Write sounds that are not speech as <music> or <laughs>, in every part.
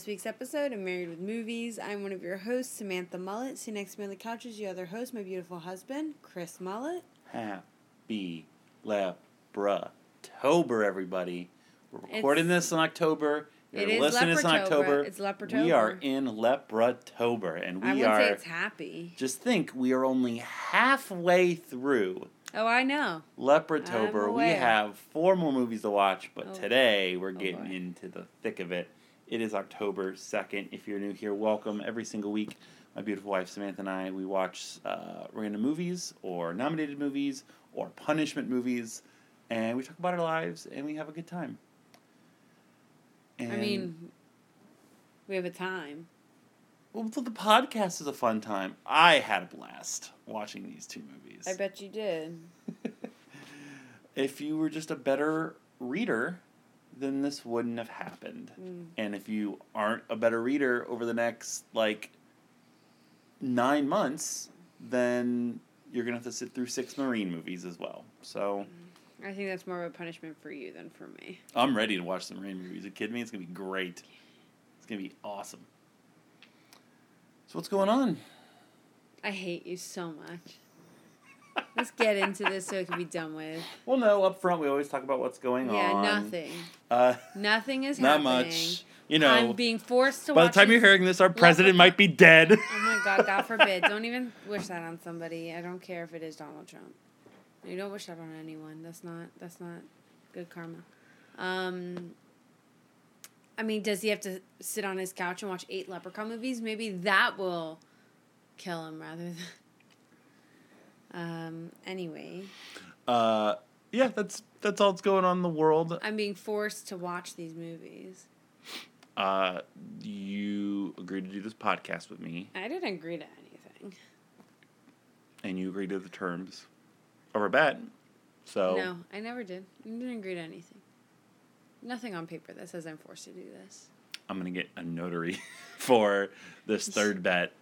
This week's episode of Married with Movies. I'm one of your hosts, Samantha Mullet. See next to me on the couch is your other host, my beautiful husband, Chris Mullet. Happy Lepratober, everybody. We're It's- recording this in October. You're It is listening to this in October. It's Lepratober. We are in Lepratober, and I we wouldn't are. say it's happy. just think, we are only halfway through Oh, I know. Lepratober. We have four more movies to watch, but Oh. today we're Oh, getting boy. into the thick of it. It is October 2nd. If you're new here, welcome. Every single week, my beautiful wife Samantha and I, we watch uh, random movies or nominated movies or punishment movies, and we talk about our lives and we have a good time. And, I mean, we have a time. well, the the podcast is a fun time. I had a blast watching these two movies. I bet you did. <laughs> if you were just a better reader, then this wouldn't have happened. Mm. And if you aren't a better reader over the next like nine months, then you're gonna have to sit through six Marine movies as well. So I think that's more of a punishment for you than for me. I'm ready to watch the Marine movies. You kidding me? It's gonna be great. It's gonna be awesome. So what's going on? I hate you so much. Let's get into this so it can be done with. Well, no, up front we always talk about what's going Yeah, on. Yeah, nothing. Uh, Nothing is not happening. much. You know, I'm being forced to by the time you're hearing this, our president might be dead. Oh my god, God forbid. Don't even wish that on somebody. I don't care if it is Donald Trump. You don't wish that on anyone. That's not that's not good karma. Um I mean, does he have to sit on his couch and watch eight leprechaun movies? Maybe that will kill him rather than um anyway, Uh, yeah, that's that's all that's going on in the world. I'm being forced to watch these movies. Uh, you agreed to do this podcast with me, I didn't agree to anything. and you agreed to the terms of our bet. So No, I never did. I didn't agree to anything. Nothing on paper that says I'm forced to do this. I'm gonna get a notary <laughs> for this third bet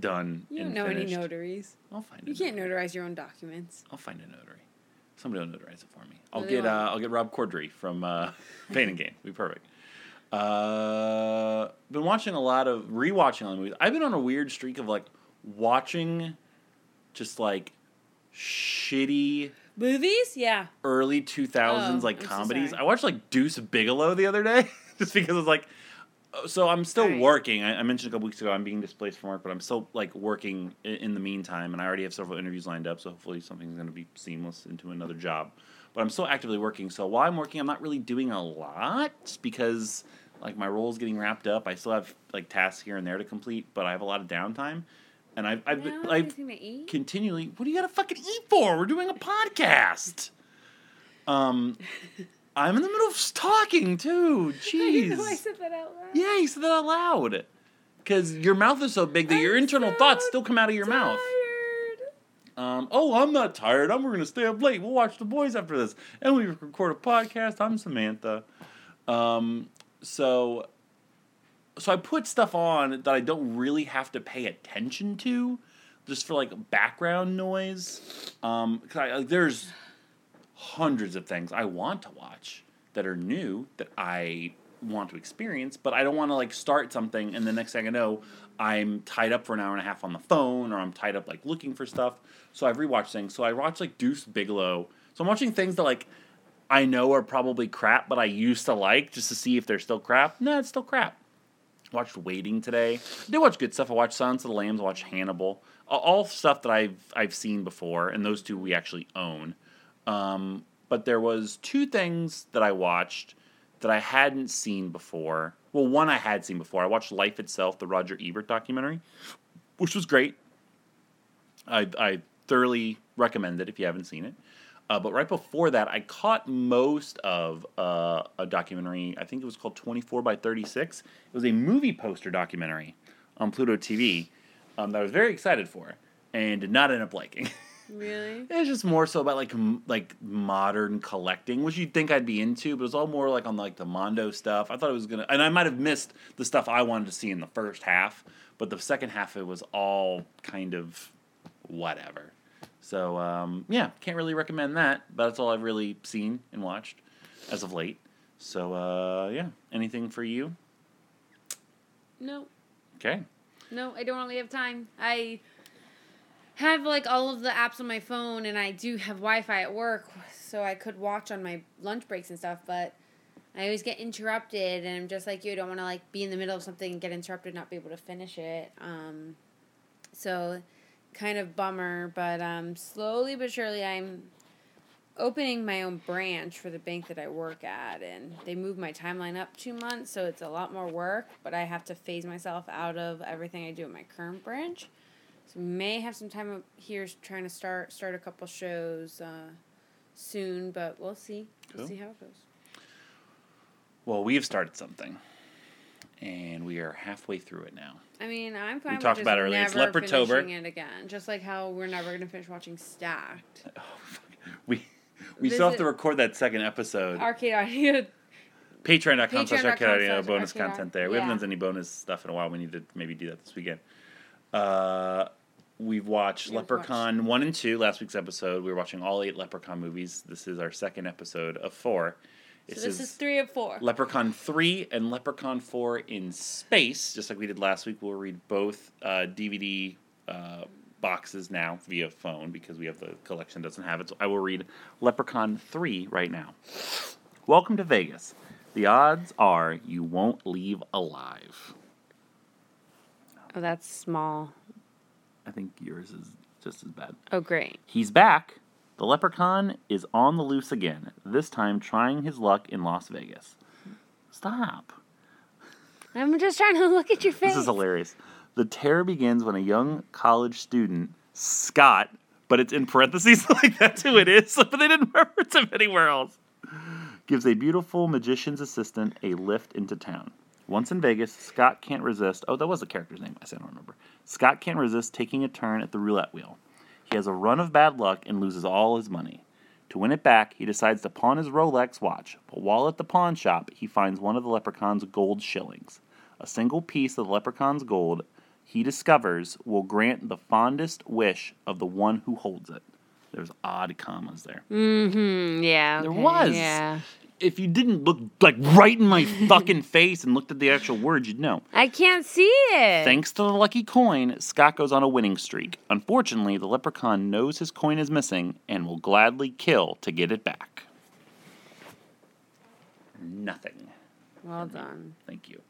done. You don't know any notaries. I'll find. You can't notary. notarize your own documents. I'll find a notary. Somebody will notarize it for me. I'll get. Uh, I'll get Rob Corddry from uh, <laughs> Pain and Gain. Be perfect. Uh, been watching a lot of rewatching a lot of movies. I've been on a weird streak of like watching, just like shitty Movies? Yeah. early two thousands Oh, like I'm comedies. sorry. I watched like Deuce Bigalow the other day, <laughs> just because it's like. So I'm still Alright. working. I, I mentioned a couple weeks ago I'm being displaced from work, but I'm still like working in, in the meantime, and I already have several interviews lined up. So hopefully something's going to be seamless into another job. But I'm still actively working. So while I'm working, I'm not really doing a lot because like my role's getting wrapped up. I still have like tasks here and there to complete, but I have a lot of downtime, and I've I've, have I've continually. What do you got to fucking eat for? We're doing a podcast. Um, <laughs> I'm in the middle of talking too. <laughs> I didn't know I Jeez. said that out loud. Yeah, you said that out loud. Because your mouth is so big that your I'm internal so thoughts still come out of your mouth. Um, oh, I'm not tired. I'm going to stay up late. We'll watch the boys after this, and we record a podcast. I'm Samantha. Um, so, so I put stuff on that I don't really have to pay attention to, just for like background noise. Um, 'cause I, like, there's hundreds of things I want to watch that are new that I want to experience, but I don't want to like start something and the next thing I know, I'm tied up for an hour and a half on the phone or I'm tied up like looking for stuff. So I've rewatched things. So I watched like Deuce Bigalow. So I'm watching things that like I know are probably crap, but I used to like just to see if they're still crap. No, it's still crap. Watched Waiting today. I did watch good stuff. I watched Silence of the Lambs. I watched Hannibal. All stuff that I've I've seen before, and those two we actually own. Um, but there was two things that I watched that I hadn't seen before. Well, one I had seen before. I watched Life Itself, the Roger Ebert documentary, which was great. I, I thoroughly recommend it if you haven't seen it. Uh, but right before that, I caught most of uh, a documentary. I think it was called 24 by 36. It was a movie poster documentary on Pluto TV um, that I was very excited for and did not end up liking. <laughs> Really? It's just more so about like m- like modern collecting, which you'd think I'd be into, but it was all more like on like the Mondo stuff. I thought it was gonna, and I might have missed the stuff I wanted to see in the first half, but the second half it was all kind of whatever. So um, yeah, can't really recommend that, but that's all I've really seen and watched as of late. So uh, yeah, anything for you? No. Okay. No, I don't really have time. I have like all of the apps on my phone and I do have Wi-Fi at work so I could watch on my lunch breaks and stuff, but I always get interrupted and I'm just like you, I don't want to like be in the middle of something and get interrupted not be able to finish it. Um so kind of bummer, but um slowly but surely I'm opening my own branch for the bank that I work at and they moved my timeline up 2 months, so it's a lot more work, but I have to phase myself out of everything I do at my current branch. So may have some time up here trying to start start a couple shows uh, soon, but we'll see. We'll Cool. see how it goes. Well, we've started something, and we are halfway through it now. I mean, I'm fine. with talked about it earlier. It's finishing it again, just like how we're never gonna finish watching Stacked. <laughs> We we still have to record that second episode. Arcade Audio. <laughs> Patreon.com slash arcade audio bonus content there. We haven't done any bonus stuff in a while. We need to maybe do that this weekend. Uh, we've watched We've Leprechaun 1 and 2, last week's episode. We were watching all eight Leprechaun movies. This is our second episode of four. So this is three of four. Leprechaun 3 and Leprechaun 4 in space. Just like we did last week, we'll read both uh, DVD uh, boxes now via phone because we have the collection doesn't have it. So I will read Leprechaun 3 right now. Welcome to Vegas. The odds are you won't leave alive. oh, that's small. I think yours is just as bad. Oh, great. He's back. The leprechaun is on the loose again, this time trying his luck in Las Vegas. Stop. I'm just trying to look at your face. This is hilarious. The terror begins when a young college student, Scott, but it's in parentheses, <laughs> like that's who it is, but they didn't reference him anywhere else, gives a beautiful magician's assistant a lift into town. Once in Vegas, Scott can't resist. Oh, that was the character's name. I said I don't remember. Scott can't resist taking a turn at the roulette wheel. He has a run of bad luck and loses all his money. To win it back, he decides to pawn his Rolex watch, but while at the pawn shop, he finds one of the leprechaun's gold shillings. A single piece of the leprechaun's gold he discovers will grant the fondest wish of the one who holds it. There's odd commas there. Mm-hmm. Yeah. There was. Yeah. If you didn't look like right in my <laughs> fucking face and looked at the actual words, you'd know. I can't see it. Thanks to the lucky coin, Scott goes on a winning streak. Unfortunately, the leprechaun knows his coin is missing and will gladly kill to get it back. Nothing. well done. Thank you.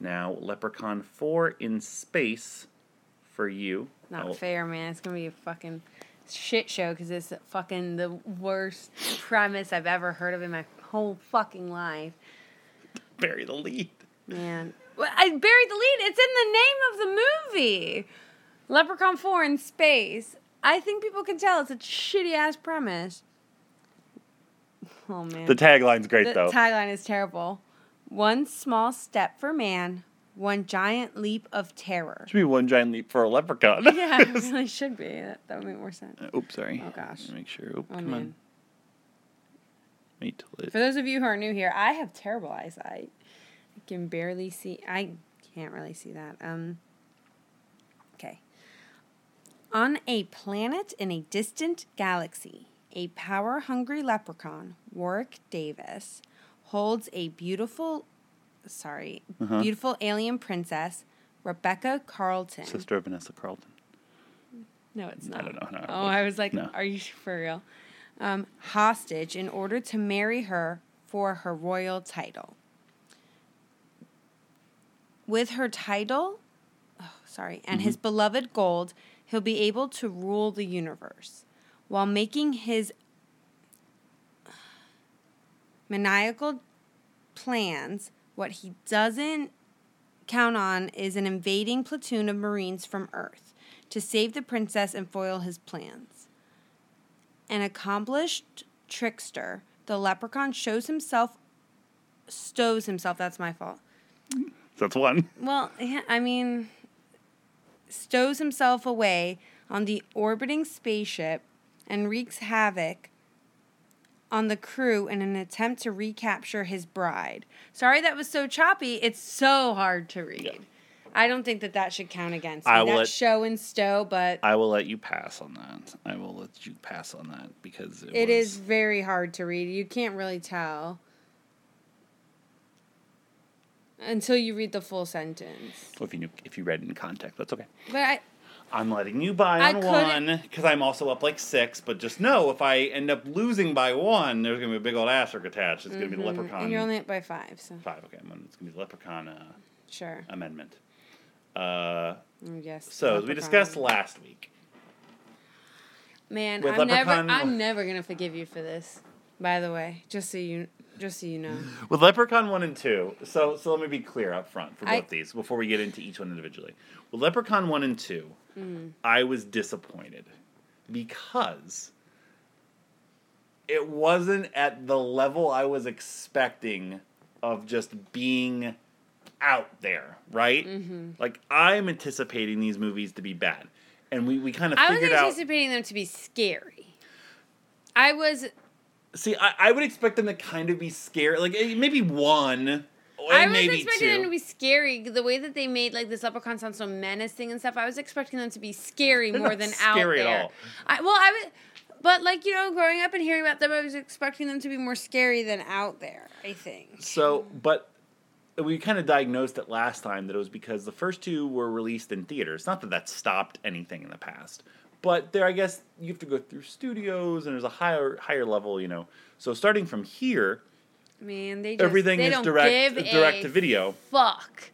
Now, Leprechaun 4 in space for you. Not Oh, fair, man. It's gonna be a fucking shit show because it's fucking the worst premise I've ever heard of in my whole fucking life. Bury the lead. Man, well, I buried the lead. It's in the name of the movie, Leprechaun Four in space. I think people can tell it's a shitty ass premise. Oh man, The tagline's great, the though. The tagline is terrible. One small step for man, one giant leap of terror. should be one giant leap for a leprechaun. <laughs> yeah, it <laughs> really should be. That, that would make more sense. Oops, sorry. Oh, gosh. Make sure. Oop, Oh come man. on. Wait till it. For those of you who are new here, I have terrible eyesight. I can barely see. I can't really see that. Um. Okay. On a planet in a distant galaxy, a power-hungry leprechaun, Warwick Davis, holds a beautiful, sorry, Uh-huh. beautiful alien princess, Rebecca Carlton. Sister of Vanessa Carlton. No, it's not. I don't know, no. Oh, I was like, No. are you for real? Um, hostage in order to marry her for her royal title. With her title, oh, sorry, and his beloved gold, he'll be able to rule the universe while making his maniacal plans, what he doesn't count on is an invading platoon of Marines from Earth to save the princess and foil his plans. An accomplished trickster, the leprechaun shows himself, stows himself, that's my fault. That's one. Well, yeah, I mean, stows himself away on the orbiting spaceship and wreaks havoc on the crew in an attempt to recapture his bride. Sorry that was so choppy. It's so hard to read. Yeah. I don't think that that should count against me. I will That let- show and stow, but I will let you pass on that. I will let you pass on that because it, it was, is very hard to read. You can't really tell until you read the full sentence. Well, if you knew, if you read in context, that's okay. But I, I'm letting you buy I on one because I'm also up like six. But just know if I end up losing by one, there's gonna be a big old asterisk attached. It's gonna be the leprechaun. And you're only up by five, so five. Okay, it's gonna be the leprechaun uh, sure. amendment. Uh, Yes. so as we discussed last week, Man, I'm never I'm never gonna forgive you for this. By the way, just so you just so you know. with Leprechaun one and two. So so let me be clear up front for both I- these before we get into each one individually. With Leprechaun one and two, Mm. I was disappointed because it wasn't at the level I was expecting of just being out there, right? Mm-hmm. Like I'm anticipating these movies to be bad. And we, we kind of I was figured out anticipating them to be scary. I was See, I, I would expect them to kind of be scary. Like eh, maybe one or I was maybe expecting two. them to be scary. The way that they made like this leprechaun sound so menacing and stuff, I was expecting them to be scary They're more than scary out there. all. I, well, I was, but like you know, growing up and hearing about them, I was expecting them to be more scary than out there. I think. So, but we kind of diagnosed it last time that it was because the first two were released in theaters. Not that that stopped anything in the past, but there, I guess you have to go through studios, and there's a higher higher level, you know. So starting from here, Man, they just, everything they is don't direct give direct a to video, Fuck.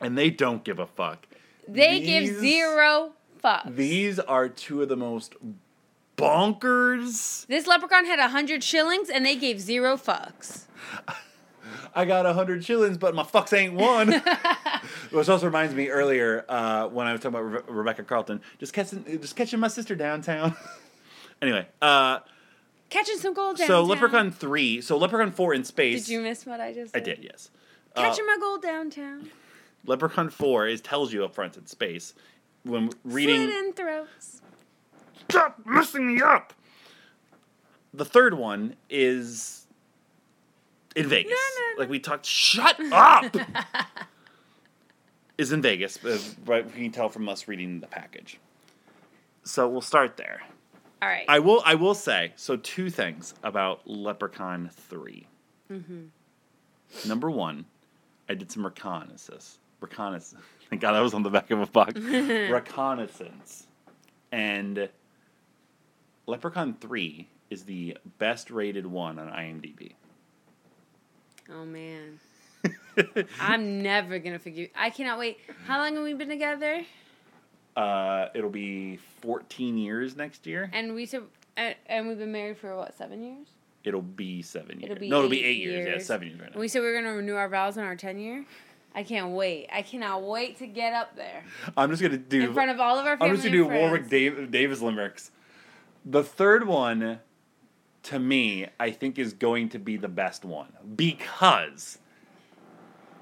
and they don't give a fuck. They These- give zero fucks. These are two of the most bonkers. This leprechaun had a hundred shillings and they gave zero fucks. <laughs> I got a hundred shillings, but my fucks ain't one. <laughs> <laughs> Which also reminds me earlier uh, when I was talking about Rebe- Rebecca Carlton, just catching, just catching my sister downtown. <laughs> anyway, uh, Catching some gold so. Leprechaun three, so Leprechaun four in space. Did you miss what I just said? I did, yes. Uh, Catching my gold downtown. Leprechaun four is tells you up front in space when reading. Slit in throats. Stop messing me up. The third one is in Vegas. No, no. Like we talked. Shut up. <laughs> is in Vegas, right? You can tell from us reading the package. So we'll start there. All right. I will. I will say so. Two things about Leprechaun 3 Mm-hmm. Number one, I did some reconnaissance. Reconnaissance. <laughs> Thank God I was on the back of a box. <laughs> reconnaissance, and Leprechaun Three is the best rated one on IMDb. Oh man. I'm never gonna forgive. I cannot wait. How long have we been together? Uh, it'll be 14 years next year. And we said, and, we've been married for what seven years? It'll be seven years. It'll be no, it'll be eight eight years. Yeah, seven years right now. we said we are gonna renew our vows in our ten year. I can't wait. I cannot wait to get up there I'm just gonna do. in front of all of our family. I'm just gonna do friends. Warwick Dav- Davis limericks. The third one, to me, I think is going to be the best one because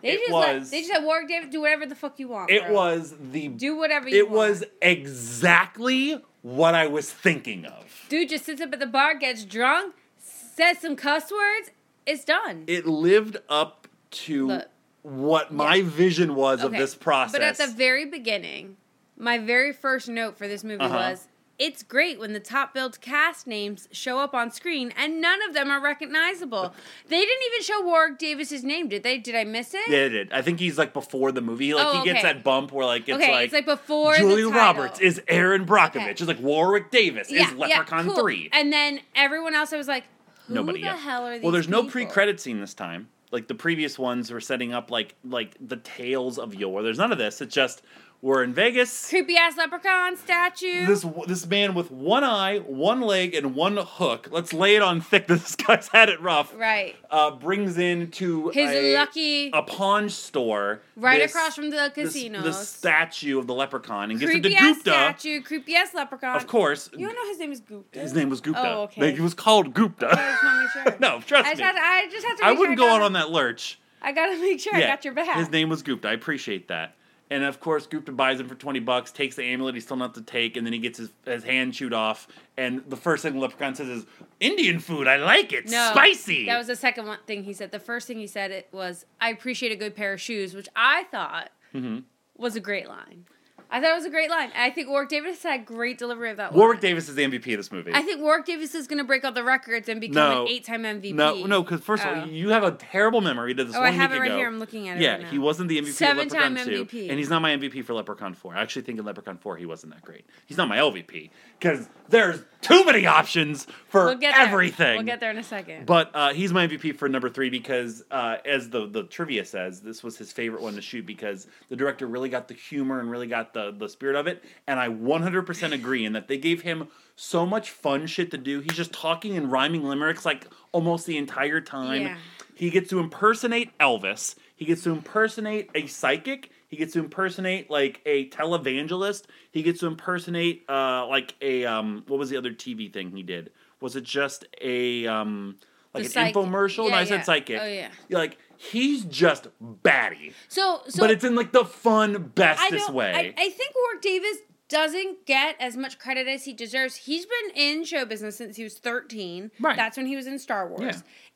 They it just was- let, they just said Warwick Davis do whatever the fuck you want. it bro. was the. do whatever you It want. was exactly what I was thinking of. dude just sits up at the bar, gets drunk, says some cuss words. It's done. It lived up to Look. what my Yeah. vision was of this process. But at the very beginning, my very first note for this movie Uh-huh. was it's great when the top billed cast names show up on screen and none of them are recognizable. they didn't even show Warwick Davis's name, did they? Did I miss it? yeah, it did. I think he's like before the movie. Like Oh, he gets okay. that bump where like it's okay, like it's like before Julia. Roberts is Erin Brockovich. Okay. It's like Warwick Davis yeah, is Leprechaun yeah, cool. Three. And then everyone else, I was like, who Nobody the yet. hell are these Well, there's no pre-credit scene this time. Like the previous ones were setting up like like the tales of yore. There's none of this. It's just We're in Vegas. Creepy ass leprechaun statue. This this man with one eye, one leg, and one hook. Let's lay it on thick. <laughs> This guy's had it rough. right. Uh, brings in to His a, lucky a pawn store right this- across from the casinos. The statue of the leprechaun and gets into creepy ass Gupta. statue. Creepy ass leprechaun. Of course, You don't know his name is Gupta. his name was Gupta. Oh, okay. Like, it was called Gupta. I just to sure. <laughs> no, trust I me. had to, I just have to. I wouldn't sure go out on that lurch. I gotta make sure I got your back. His name was Gupta. I appreciate that. And of course, Gupta buys him for twenty bucks, takes the amulet he's still not to take, and then he gets his, his hand chewed off. And the first thing leprechaun says is, "Indian food, I like it, No, spicy." That was the second one thing he said. The first thing he said it was, "I appreciate a good pair of shoes," which I thought Mm-hmm. was a great line. I thought it was a great line. I think Warwick Davis had great delivery of that. Warwick line. Davis is the MVP of this movie. I think Warwick Davis is going to break all the records and become No. an eight-time MVP. no, no, because first of Oh. all, you have a terrible memory. Did this Oh, one I have week it right ago. here. I'm looking at it. Yeah, right he wasn't the MVP of Seven-time Leprechaun 2. MVP. And he's not my MVP for Leprechaun 4. I actually think in Leprechaun 4 he wasn't that great. He's not my LVP. Because there's too many options for We'll everything. We'll get there in a second. But uh, he's my MVP for number three because, uh, as the, the trivia says, this was his favorite one to shoot because the director really got the humor and really got the, the spirit of it. And I 100% agree in that they gave him so much fun shit to do. He's just talking and rhyming limericks like almost the entire time. Yeah. He gets to impersonate Elvis. He gets to impersonate a psychic. He gets to impersonate like a televangelist. He gets to impersonate uh, like a um, what was the other TV thing he did? Was it just a um, like The an psychic. infomercial? Yeah, no, I yeah. said psychic. Oh, yeah. You're like he's just batty, so, so but it's in like the fun, I bestest don't. way. I, I think Warwick Davis doesn't get as much credit as he deserves. He's been in show business since he was 13. Right. That's when he was in Star Wars.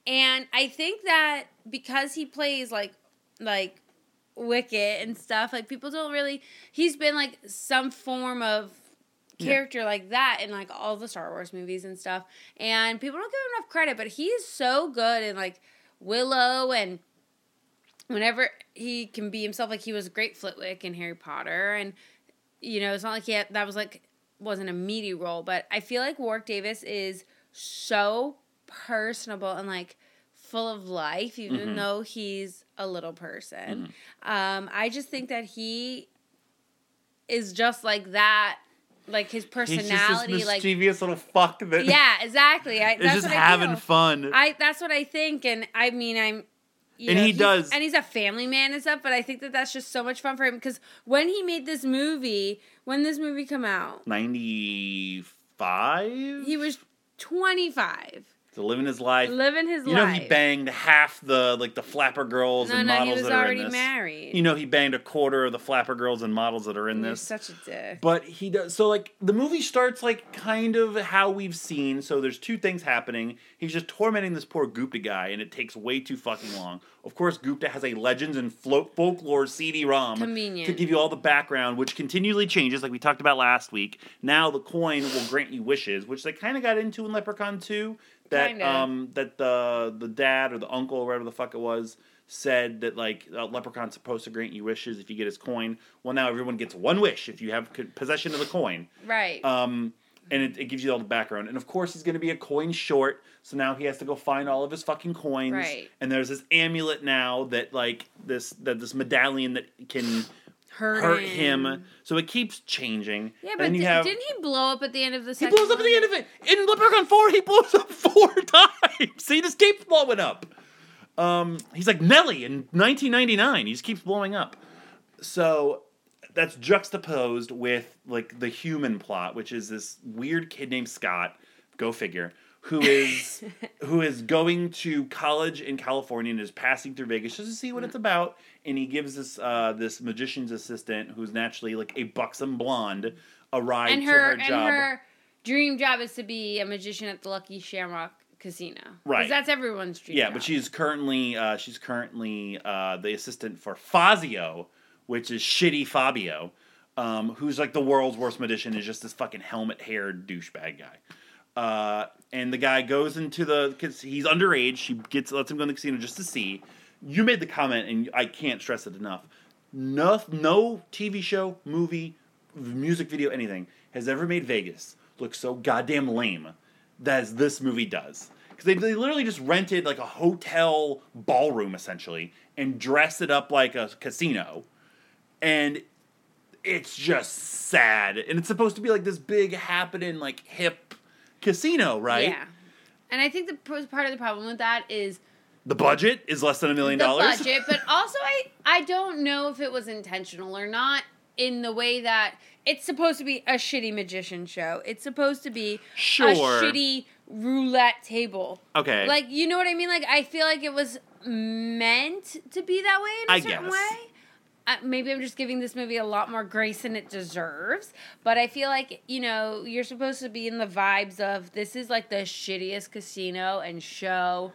Yeah. And I think that because he plays like like Wicket and stuff, like people don't really he's been like some form of Yeah. character like that in like all the Star Wars movies and stuff. And people don't give him enough credit, but he's so good in like Willow and whenever he can be himself like he was a great Flitwick in Harry Potter and you know it's not like he had, that was like wasn't a meaty role but I feel like Warwick Davis is so personable and like full of life even Mhm. though he's a little person Mm-hmm. um I just think that he is just like that like his he's personality just this like mischievous little fuck that yeah exactly I, <laughs> that's just I having fun. I that's what I think, and I mean I'm. And he does. And he's a family man and stuff, but I think that that's just so much fun for him because when he made this movie, when this movie come out? 95? He was 25 living his life. Living his you life. You know he banged half the like the flapper girls no, and no, models that are in this. Married. You know he banged a quarter of the flapper girls and models that are in You're this. Such a dick. But he does so like the movie starts like kind of how we've seen. So there's two things happening. He's just tormenting this poor Gupta guy, and it takes way too fucking long. Of course, Gupta has a legends and float folklore CD-ROM Convenient. to give you all the background, which continually changes, like we talked about last week. Now the coin will grant you wishes, which they kind of got into in Leprechaun 2 that Kinda. um that the the dad or the uncle or whatever the fuck it was said that like a leprechaun's supposed to grant you wishes if you get his coin. Well, now everyone gets one wish if you have possession of the coin. right. Um, and it, it gives you all the background. And of course, he's going to be a coin short, so now he has to go find all of his fucking coins. Right. And there's this amulet now that like this that this medallion that can hurt, hurt him. So it keeps changing. Yeah, but di- have didn't he blow up at the end of the he second? blows up at the end of it. In Leprechaun 4, he blows up <laughs> four times. See, just keeps blowing up. Um, he's like Nelly in 1999. He just keeps blowing up. So that's juxtaposed with like the human plot, which is this weird kid named Scott. Go figure. Who is <laughs> who is going to college in California and is passing through Vegas just to see what it's about. And he gives this uh, this magician's assistant, who's naturally like a buxom blonde, a ride and to her, her and job. her dream job is to be a magician at the Lucky Shamrock Casino. Right. Because that's everyone's dream. Yeah, job. but she's currently uh, she's currently uh, the assistant for Fazio, which is shitty Fabio, um, who's like the world's worst magician. Is just this fucking helmet haired douchebag guy. Uh, and the guy goes into the because he's underage. She gets lets him go in the casino just to see. You made the comment, and I can't stress it enough. No, no TV show, movie, music video, anything has ever made Vegas look so goddamn lame as this movie does. Because they, they literally just rented like a hotel ballroom essentially and dressed it up like a casino. And it's just sad, and it's supposed to be like this big happening like hip casino, right? Yeah. And I think the part of the problem with that is The budget is less than a million the dollars. budget, but also I I don't know if it was intentional or not in the way that it's supposed to be a shitty magician show. It's supposed to be Sure. a shitty roulette table. Okay. Like you know what I mean? Like I feel like it was meant to be that way in a I certain guess. way. Uh, maybe I'm just giving this movie a lot more grace than it deserves, but I feel like you know you're supposed to be in the vibes of this is like the shittiest casino and show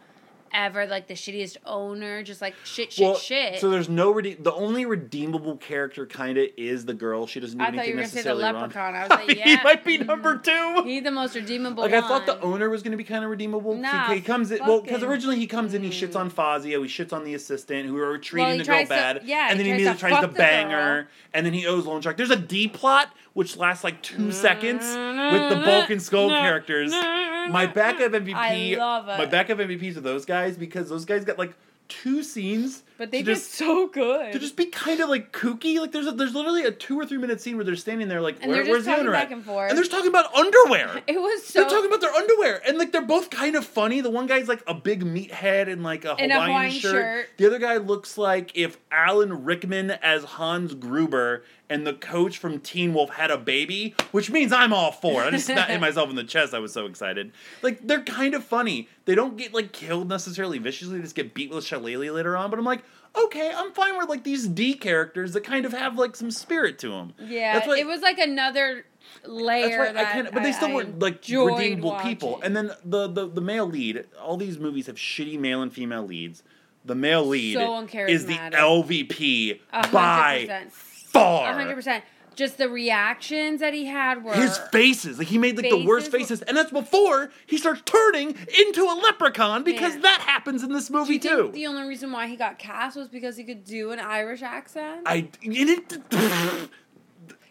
ever, like the shittiest owner, just like shit, shit, well, shit. so there's no the only redeemable character kind of is the girl. She doesn't do I thought anything you were gonna say the necessarily wrong. leprechaun. I was <laughs> like, yeah, he might be mhm. number two. He's the most redeemable. Like I thought the owner was going to be kind of redeemable. He- Nah, he, comes in well because originally he comes in, he shits on mm. Fazio, he shits on the assistant who are treating Well, the girl to- bad, yeah, and then he he tries immediately to tries to bang her, and then he owes loan shark. There's a D plot which lasts like two mm-hmm. seconds with the Bulk and Skull mm-hmm. characters. My backup MVP, I love it. my backup MVPs are those guys because those guys got like two scenes, but they just so good. to just be kind of like kooky. Like there's a, there's literally a two or three minute scene where they're standing there like And where, where's the back and forth. and they're talking about underwear. <laughs> it was so They're talking about their underwear, and like they're both kind of funny. The one guy's like a big meathead in like a Hawaiian, a Hawaiian shirt. shirt. The other guy looks like if Alan Rickman as Hans Gruber and the coach from Teen Wolf had a baby, which means I'm all for it. I just hit <laughs> myself in the chest. I was so excited. Like they're kind of funny. They don't get like killed necessarily viciously. They just get beat with a shillelagh later on. But I'm like, okay, I'm fine with like these D characters that kind of have like some spirit to them. Yeah, That's why- it was like another layer. that's right. I kind of, but they still I weren't like redeemable people. And then the, the the male lead. All these movies have shitty male and female leads. The male lead So is the. LVP A hundred by far. A hundred percent. Just the reactions that he had were His faces, like he made like the worst Faces and that's before he starts turning into a leprechaun because Yeah. that happens in this Do you movie think too. the only reason why he got cast was because he could do an Irish accent? I it <laughs>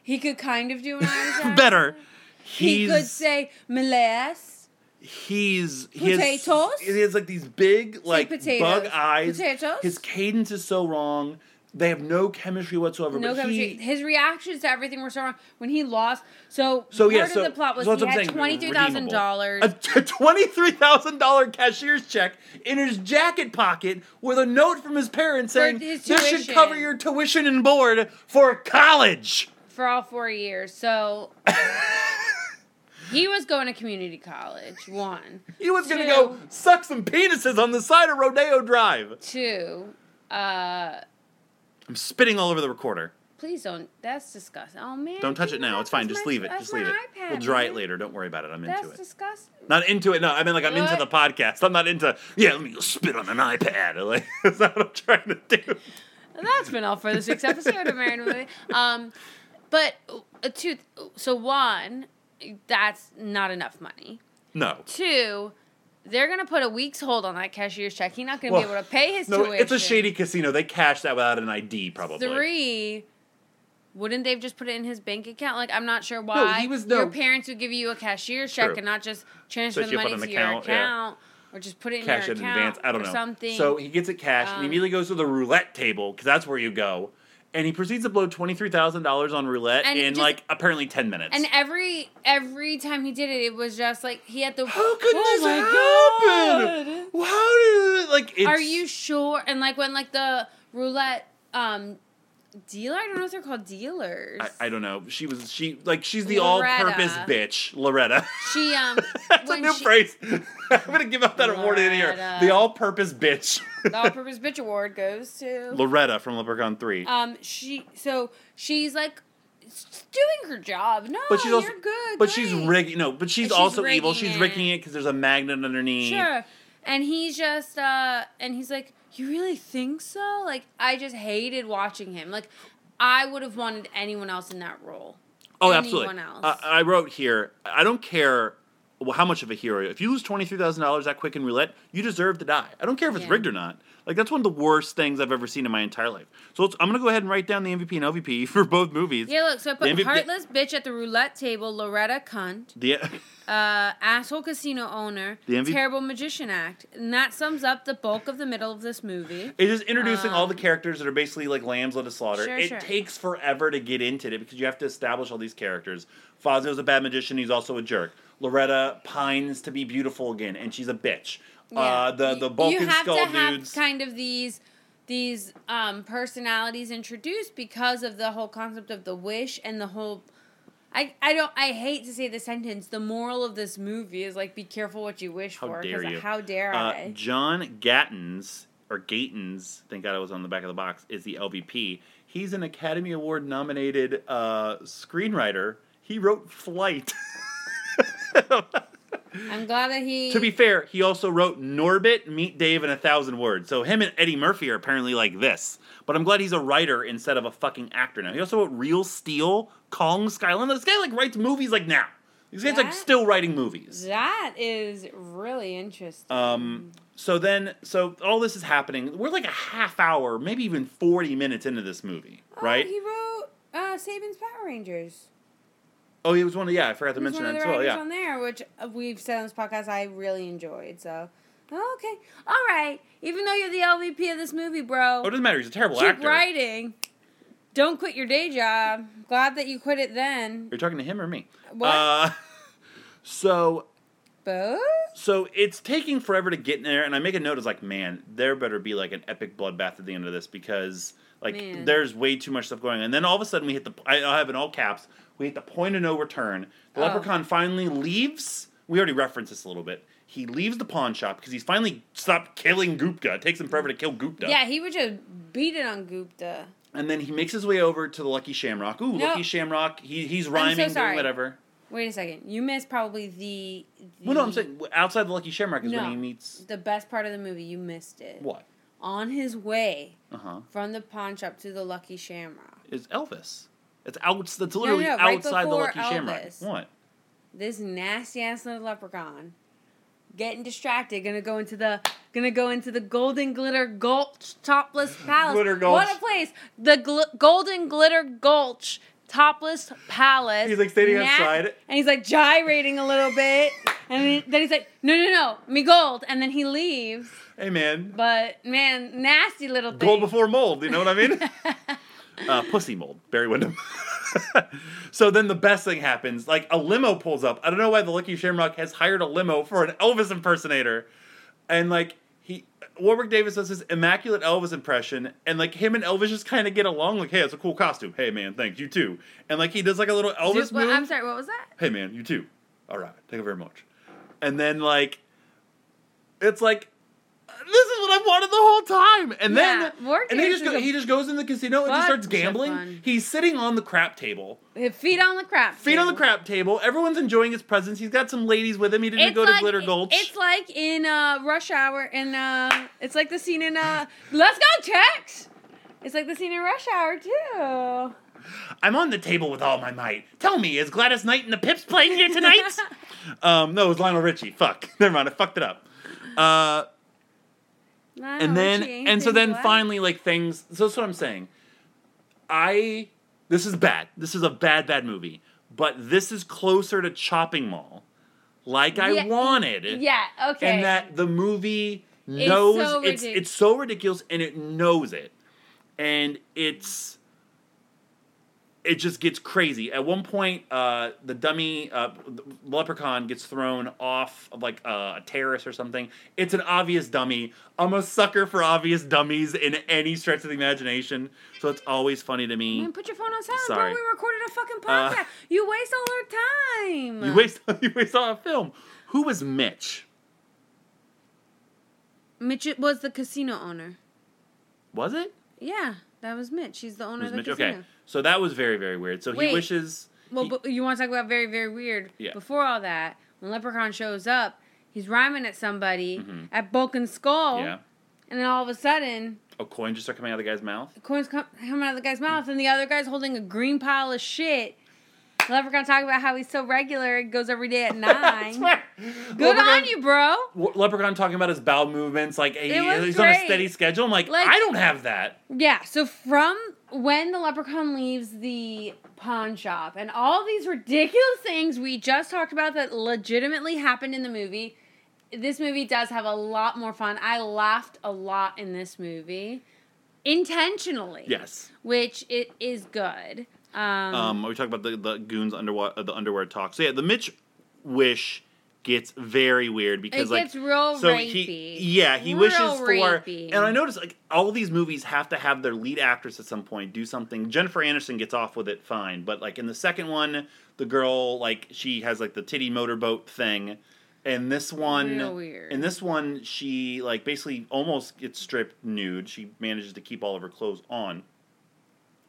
he could kind of do an Irish <laughs> accent. better. He He's could say "molasse." he's he has, Potatoes? he has like these big like potatoes. bug eyes. Potatoes? His cadence is so wrong. They have no chemistry whatsoever. No chemistry. he, His reactions to everything were so wrong. When he lost, so, So part yeah, of the plot was so he had twenty three thousand dollars. A <laughs> twenty-three thousand dollar cashier's check in his jacket pocket with a note from his parents saying, his "This should cover your tuition and board for college." for all four years. So <laughs> he was going to community college. One, He was gonna go suck some penises on the side of Rodeo Drive. two. Uh, I'm spitting all over the recorder. please don't. That's disgusting. Oh man, Don't touch it now. It's fine. my- Just leave it. Just leave it. iPad, We'll dry it later. Don't worry about it. I'm That's into it. disgusting. Not into it. No, I mean like I'm into the podcast. I'm not into. Yeah, let me go spit on an iPad. <laughs> Like that's not what I'm trying to do. And that's been all for this week's episode of Married Movie. Um, but uh, two. So one, that's not enough money. No. Two, they're gonna put a week's hold on that cashier's check. He's not gonna Well, be able to pay his No, tuition. it's a shady casino. They cash that without an ID, probably. Three. Wouldn't they've just put it in his bank account? Like I'm not sure why No, he was- your parents would give you a cashier's check True. and not just transfer Set the money to an your account, account yeah. or just put it in Cash in advance. I don't or know. something. So he gets it cashed and he Um, immediately goes to the roulette table because that's where you go. And he proceeds to blow twenty three thousand dollars on roulette And in just- like apparently ten minutes. and every every time he did it, it was just like he had the. How could oh this my happen? God. How did it like? It's, Are you sure? And like when like the roulette um dealer, I don't know if they're called dealers. I, I don't know. She was she like she's the all-purpose bitch, Loretta. she um <laughs> That's a new she- phrase. <laughs> I'm gonna give out that award in here. The all-purpose bitch. The all-purpose bitch award goes to Loretta from Leprechaun Three. um she so she's like doing her job. No, but she's also, you're good. but she's great. rigging. No, but she's, But she's also evil. She's rigging it because there's a magnet underneath. Sure. And he's just uh and he's like, You really think so? Like I just hated watching him. Like I would have wanted anyone else in that role. Oh, Anyone absolutely. else. Uh, I wrote here. I don't care well, how much of a hero. If you lose twenty three thousand dollars that quick in roulette, you deserve to die. I don't care if it's Yeah. rigged or not. Like that's one of the worst things I've ever seen in my entire life. So let's, I'm gonna go ahead and write down the MVP and LVP <laughs> for both movies. Yeah, look. So I put MVP heartless bitch at the roulette table. Loretta cunt. The <laughs> Uh, asshole casino owner. The MVP terrible magician act. And that sums up the bulk of the middle of this movie. It is introducing all the Um, characters that are basically like lambs led to slaughter. Sure, it sure. takes forever to get into it because you have to establish all these characters. Fazio's a bad magician; he's also a jerk. Loretta pines to be beautiful again, and she's a bitch. Uh, the the Balkan you have skull to have kind of these these um, personalities introduced because of the whole concept of the wish and the whole. I, I don't I hate to say the sentence. The moral of this movie is like be careful what you wish How for. dare you. How dare uh, I? John Gattens or Gatens, thank God it was on the back of the box, is the LVP. He's an Academy Award nominated uh, screenwriter. He wrote Flight. <laughs> <laughs> I'm glad that he. To be fair, he also wrote Norbit, Meet Dave in a Thousand Words. So him and Eddie Murphy are apparently like this. But I'm glad he's a writer instead of a fucking actor now. He also wrote Real Steel, Kong Skull Island. This guy like writes movies like now. This guy's like still writing movies. that is really interesting. Um, so then, so all this is happening. We're like a half hour, maybe even 40 minutes into this movie, Oh, right? He wrote uh, Saban's Power Rangers. Oh, he was one of, yeah, I forgot to mention that as well, yeah. on there, which uh, we've said on this podcast I really enjoyed. So, oh, okay, all right. Even though you're the LVP of this movie, bro, Oh, it doesn't matter. He's a terrible keep actor. Keep writing. Don't quit your day job. Glad that you quit it then. You're talking to him or me? What? Uh, <laughs> so Both? So it's taking forever to get in there, and I make a note. It's like, man, there better be like an epic bloodbath at the end of this because like Man. there's way too much stuff going on. And then all of a sudden we hit the I, I have in all caps. We hit the point of no return. The Oh. leprechaun finally leaves. We already referenced this a little bit. He leaves the pawn shop because he's finally stopped killing Gupta. It takes him forever to kill Gupta. Yeah, he would just beat it on Gupta. And then he makes his way over to the Lucky Shamrock. Ooh, No. Lucky Shamrock. He, he's so rhyming, doing sorry. whatever. Wait a second. You missed probably the. the Well, no, I'm saying outside the Lucky Shamrock is No. when he meets The best part of the movie. You missed it. what? On his way Uh huh. from the pawn shop to the Lucky Shamrock. is Elvis. It's out. That's literally no, right outside the Lucky Shamrock. Elvis. What? this nasty ass little leprechaun getting distracted gonna go into the gonna go into the golden glitter gulch topless <laughs> palace Glitter Gulch. what a place the gl- golden glitter gulch topless palace He's, like, standing outside. and he's like gyrating a little bit and then- then he's like no no no me gold and then he leaves Hey man, but man nasty little thing gold before mold. You know what I mean? <laughs> uh, pussy mold. Barry Windham. <laughs> so then the best thing happens. Like a limo pulls up. I don't know why the Lucky Shamrock has hired a limo for an Elvis impersonator, and like he Warwick Davis does his immaculate Elvis impression, and like him and Elvis just kind of get along. Like, hey, it's a cool costume. Hey man, thanks. You too. And like he does like a little Elvis Dude, what- move. i'm sorry what was that hey man, you too. All right, thank you very much. And then like, it's like, this is what I've wanted the whole time. And Yeah, then and he just go, he just goes in the casino and just starts gambling. He's sitting on the crap table, feet on the crap feet on the crap table. Everyone's enjoying his presence. He's got some ladies with him. He didn't go to Glitter Gulch. It's like in uh, Rush Hour, and uh, it's like the scene in uh, Let's Go Tex. It's like the scene in Rush Hour too. I'm on the table with all my might. Tell me, is Gladys Knight and the Pips playing here tonight? <laughs> um, no, it was Lionel Richie. Fuck, <laughs> never mind. I fucked it up. Uh, and then and so then finally like things so that's what i'm saying. I this is bad. This is a bad bad movie. But this is closer to chopping mall like i wanted. yeah, okay. and that the movie It's knows so it's it's so ridiculous and it knows it. And it's it just gets crazy. At one point, uh, the dummy uh, leprechaun gets thrown off of like uh, a terrace or something. It's an obvious dummy. I'm a sucker for obvious dummies in any stretch of the imagination, so it's always funny to me. Man, put your phone on silent, Sorry. bro. We recorded a fucking Uh, podcast. you waste all our time. <laughs> You waste <laughs> you waste all our film. Who was Mitch? Mitch was the casino owner. Was it? Yeah, that was Mitch. He's the owner of the Mitch? casino. Okay, so that was very very weird. So he wishes. Well, he- but you want to talk about very, very weird? Yeah. Before all that, when Leprechaun shows up, he's rhyming at somebody Mhm. at Bulk Skull, yeah, and then all of a sudden, a coin just started coming out of the guy's mouth. the coins come coming out of the guy's mouth, and the other guy's holding a green pile of shit. Leprechaun talking about how he's so regular, he goes every day at <laughs> nine. Good Leprechaun- on you, bro. Leprechaun talking about his bowel movements, like he, It was he's on a steady schedule. I'm like, Like- I don't have that. Yeah, so from when the leprechaun leaves the pawn shop and all these ridiculous things we just talked about that legitimately happened in the movie, this movie does have a lot more fun. I laughed a lot in this movie intentionally. Yes. Which it is good. Um, Um, we talked about the the goons underwear the underwear talk. So yeah, the Mitch wish gets very weird because It like gets real so rapey. he yeah he Real wishes for rapey. and I noticed like all these movies have to have their lead actress at some point do something. Jennifer Aniston gets off with it fine, but like in the second one, the girl like she has like the titty motorboat thing. And this one, in this one, she like basically almost gets stripped nude. She manages to keep all of her clothes on,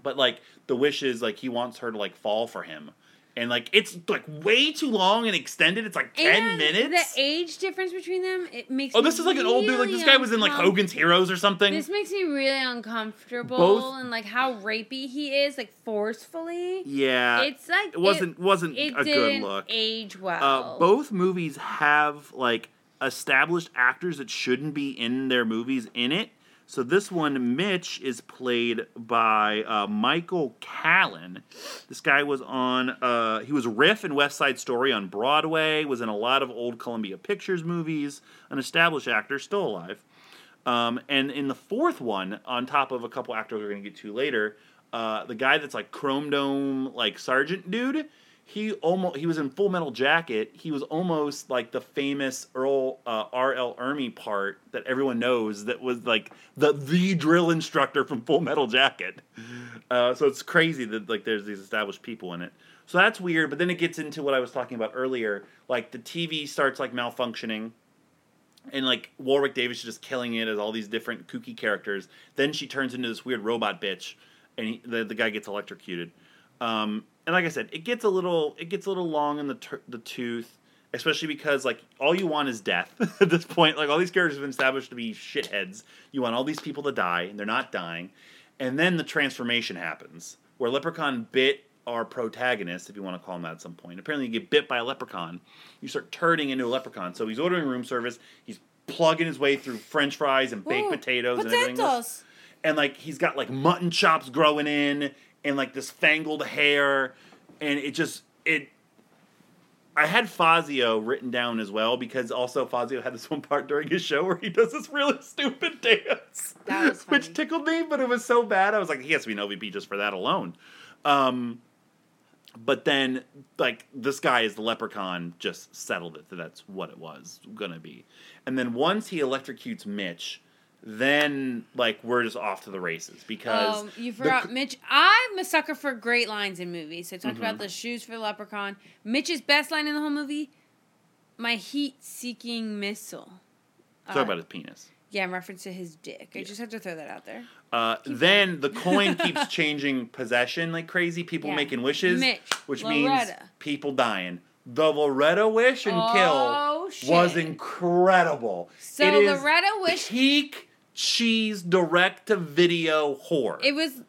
but like the wish is like he wants her to like fall for him, and like it's like way too long and extended. It's like ten and minutes. The age difference between them, it makes oh, me this is like an old dude. Like this guy was in like uncom- Hogan's Heroes or something. This makes me really uncomfortable Both- and like how rapey he is, like forcefully. yeah, it's like it wasn't wasn't It, a good look. age well. Uh, both movies have like established actors that shouldn't be in their movies in it. So this one, Mitch, is played by uh, Michael Callan. This guy was on. Uh, he was Riff in West Side Story on Broadway. Was in a lot of old Columbia Pictures movies. An established actor, still alive. Um, and in the fourth one, on top of a couple actors we're going to get to later, uh, the guy that's like Chrome Dome, like Sergeant dude, he almost he was in Full Metal Jacket. He was almost like the famous Earl uh, R. Lee Ermey part that everyone knows. That was like the the drill instructor from Full Metal Jacket. Uh, so it's crazy that like there's these established people in it. So that's weird. But then it gets into what I was talking about earlier. Like the TV starts like malfunctioning and like Warwick Davis is just killing it as all these different kooky characters. Then she turns into this weird robot bitch, and he, the the guy gets electrocuted. Um, and like I said, it gets a little it gets a little long in the tur the tooth, especially because like all you want is death <laughs> at this point. Like all these characters have been established to be shitheads. You want all these people to die, and they're not dying. And then the transformation happens, where Leprechaun bit our protagonist, if you want to call him that at some point. Apparently, you get bit by a leprechaun, you start turning into a leprechaun. So he's ordering room service. He's plugging his way through French fries and baked Ooh, potatoes and everything. else Potatoes. and like he's got like mutton chops growing in and like this fangled hair and it just it I had Fazio written down as well because also Fazio had this <laughs> one part during his show where he does this really <laughs> stupid dance. That was <laughs> funny. Which tickled me, but it was so bad. I was like, he has to be an OVP just for that alone. Um, but then, like, this guy is the leprechaun just settled it that that's what it was gonna be. And then once he electrocutes Mitch, then like we're just off to the races because Um, you forgot c- Mitch. I'm a sucker for great lines in movies. So I talked Mm-hmm. about the shoes for the leprechaun. Mitch's best line in the whole movie: "My heat-seeking missile." talk Uh, about his penis. Yeah, in reference to his dick. I Yeah. just have to throw that out there. Uh, then the coin <laughs> keeps changing possession like crazy. People Yeah. making wishes, Mitch, which means people dying. The Loretta wish and Oh, kill shit. was incredible. So It Loretta wish- peak cheese direct to video whore. It was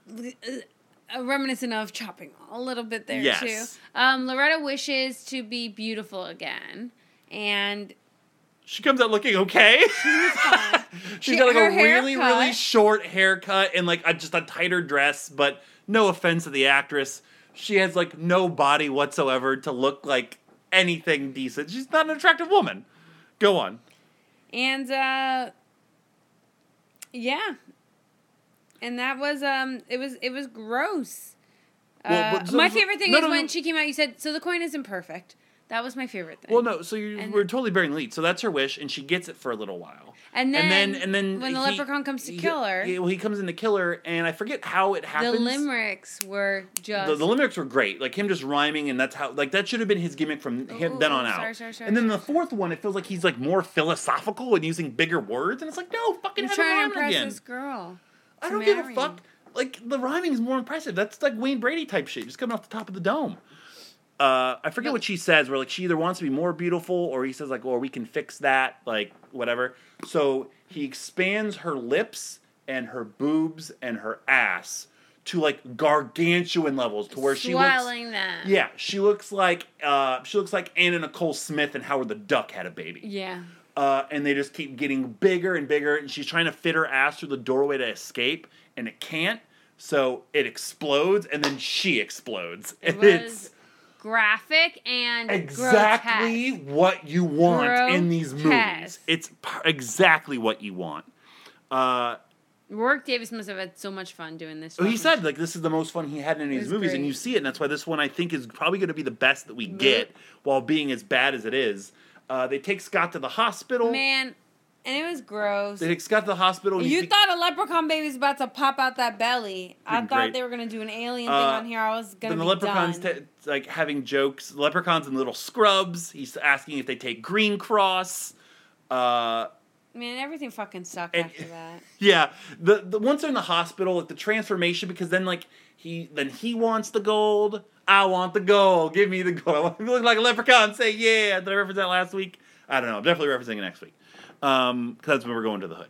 uh, reminiscent of chopping a little bit there Yes. too. Um, Loretta wishes to be beautiful again, and she comes out looking okay. fine. <laughs> She's She- got like a really, really short haircut and like a, just a tighter dress. But no offense to the actress, she has like no body whatsoever to look like anything decent. She's not an attractive woman. Go on. and uh, yeah, and that was um, it was it was gross. Well, Uh, so- my favorite thing no, is no, when no. she came out. You said so. The coin isn't perfect. That was my favorite thing. Well, no. So you And- we're totally bearing the lead. So that's her wish, and she gets it for a little while. And and then then, and then when the he- leprechaun comes to kill her- he- well, he comes in to kill her, and I forget how it happens. the limericks were just The, the limericks were great, like him just rhyming, and that's how like that should have been his gimmick from him Ooh, then on out. sorry, sorry, sorry, and then the fourth one, it feels like he's like more philosophical and using bigger words, and it's like no, fucking trying to impress again. this girl. I don't give a fuck. Like the rhyming is more impressive. That's like Wayne Brady type shit, just coming off the top of the dome. Uh, I forget what she says. Where like she either wants to be more beautiful, or he says like, "Or we can fix that," like whatever. So he expands her lips and her boobs and her ass to like gargantuan levels to where she looks yeah she looks like uh she looks like Anna Nicole Smith and Howard the Duck had a baby Yeah. uh, and they just keep getting bigger and bigger and she's trying to fit her ass through the doorway to escape and it can't so it explodes and then she explodes <laughs> It and was it's graphic and exactly grotesque. what you want in these movies it's exactly what you want uh, Warwick Davis must have had so much fun doing this. Well, he said like this is the most fun he had in any of his movies, and you see it, and that's why this one I think is probably going to be the best that we get, while being as bad as it is. Uh, they take Scott to the hospital. man, and it was gross. They take Scott to the hospital. You he- thought a leprechaun baby was about to pop out that belly. I thought great. they were gonna do an alien Uh, thing on here. I was gonna then the leprechauns done. ta- like having jokes. Leprechauns in little scrubs. He's asking if they take Green Cross. Uh, Man, everything fucking sucked And- after that. <laughs> yeah, the the once they're in the hospital, like the transformation, because then like he then he wants the gold. I want the gold. Give me the gold. I want to look like a leprechaun. Say yeah. Did I reference that last week? I don't know. I'm definitely referencing it next week. Um, because that's when we're going to the hood.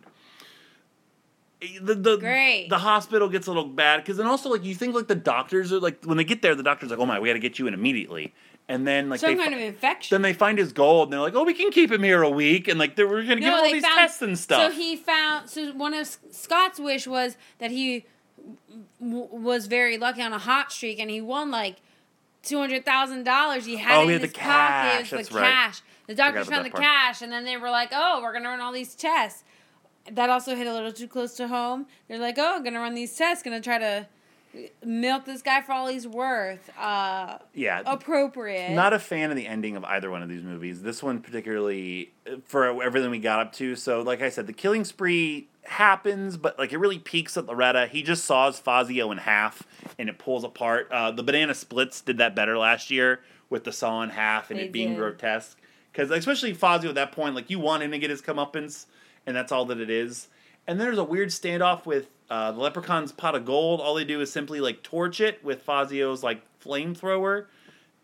The, the, Great. the hospital gets a little bad because then also like you think like the doctors are like when they get there the doctor's like oh my we got to get you in immediately and then like Some they kind of infection. then they find his gold and they're like oh we can keep him here a week and like they're, we're gonna give him all these found- tests and stuff So he found. So one of Scott's wish was that he w- was very lucky on a hot streak, and he won like two hundred thousand dollars. He had Oh, it in his the pocket. cash, It was that's the right. cash. The doctors found the part. cash, and then they were like, "Oh, we're gonna run all these tests." That also hit a little too close to home. They're like, "Oh, gonna run these tests. Gonna try to milk this guy for all he's worth." Uh, yeah appropriate. Not a fan of the ending of either one of these movies. This one particularly uh, for everything we got up to. So, like I said, the killing spree happens, but like it really peaks at Loretta. He just saws Fazio in half, and it pulls apart. Uh, the Banana Splits did that better last year with the saw in half and They it being did. grotesque. Because especially Fazio at that point, like you want him to get his comeuppance, and that's all that it is. And then there's a weird standoff with uh, the Leprechaun's pot of gold. All they do is simply like torch it with Fazio's like flamethrower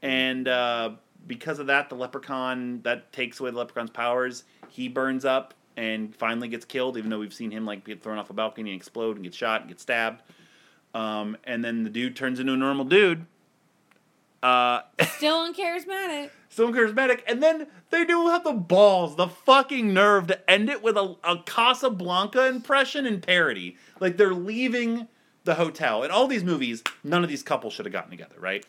and uh, because of that, the leprechaun that takes away the leprechaun's powers. He burns up and finally gets killed, even though we've seen him like get thrown off a balcony and explode and get shot and get stabbed. Um, and then the dude turns into a normal dude. Uh, <laughs> Still uncharismatic. still charismatic, and then they do have the balls, the fucking nerve to end it with a, a Casablanca impression and parody. Like they're leaving the hotel. In all these movies, none of these couples should have gotten together, right?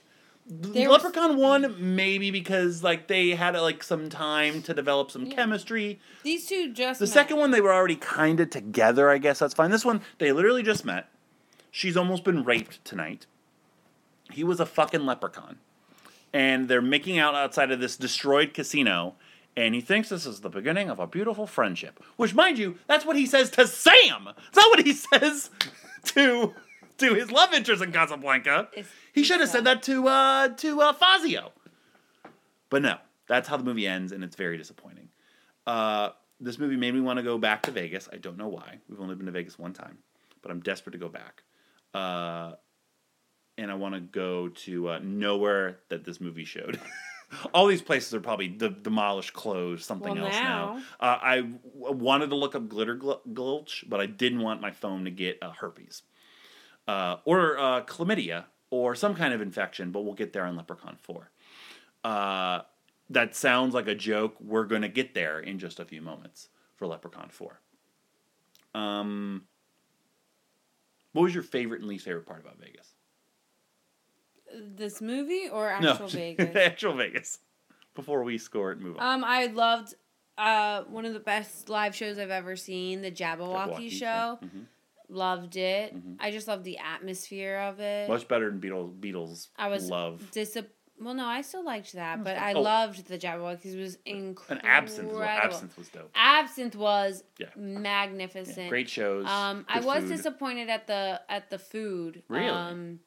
They were- Leprechaun one maybe because like they had like some time to develop some Yeah. chemistry. These two just The met. second one they were already kind of together. I guess that's fine. This one they literally just met. She's almost been raped tonight. He was a fucking leprechaun, and they're making out outside of this destroyed casino. And he thinks this is the beginning of a beautiful friendship. Which, mind you, that's what he says to Sam. It's not what he <laughs> says to to his love interest in Casablanca. It's- he should have said that to uh, to uh, Fazio. But no, that's how the movie ends, and it's very disappointing. Uh, this movie made me want to go back to Vegas. I don't know why. We've only been to Vegas one time, but I'm desperate to go back. Uh, and I want to go to uh, nowhere that this movie showed. <laughs> All these places are probably de- demolished, closed, something Well, else now. now. Uh, I w- wanted to look up Glitter Gul- Gulch, but I didn't want my phone to get uh, herpes uh, or uh, chlamydia or some kind of infection, but we'll get there on Leprechaun 4. Uh, that sounds like a joke. We're going to get there in just a few moments for Leprechaun 4. Um, what was your favorite and least favorite part about Vegas? This movie or actual no, <laughs> Vegas? actual Vegas. Before we score it move on. Um, I loved uh one of the best live shows I've ever seen, the Jabbawockeez, Jabbawockeez, show. yeah. Mhm. Loved it. Mhm. I just loved the atmosphere of it. Much better than Beatles. Beatles I was love. Disap- well, no, I still liked that, but. I Oh. loved the Jabbawockeez. It was An incredible. absinthe. Was, absinthe was dope. Absinthe was Yeah. magnificent. Yeah, great shows. Um, I was food. disappointed at the at the food. Really? Um,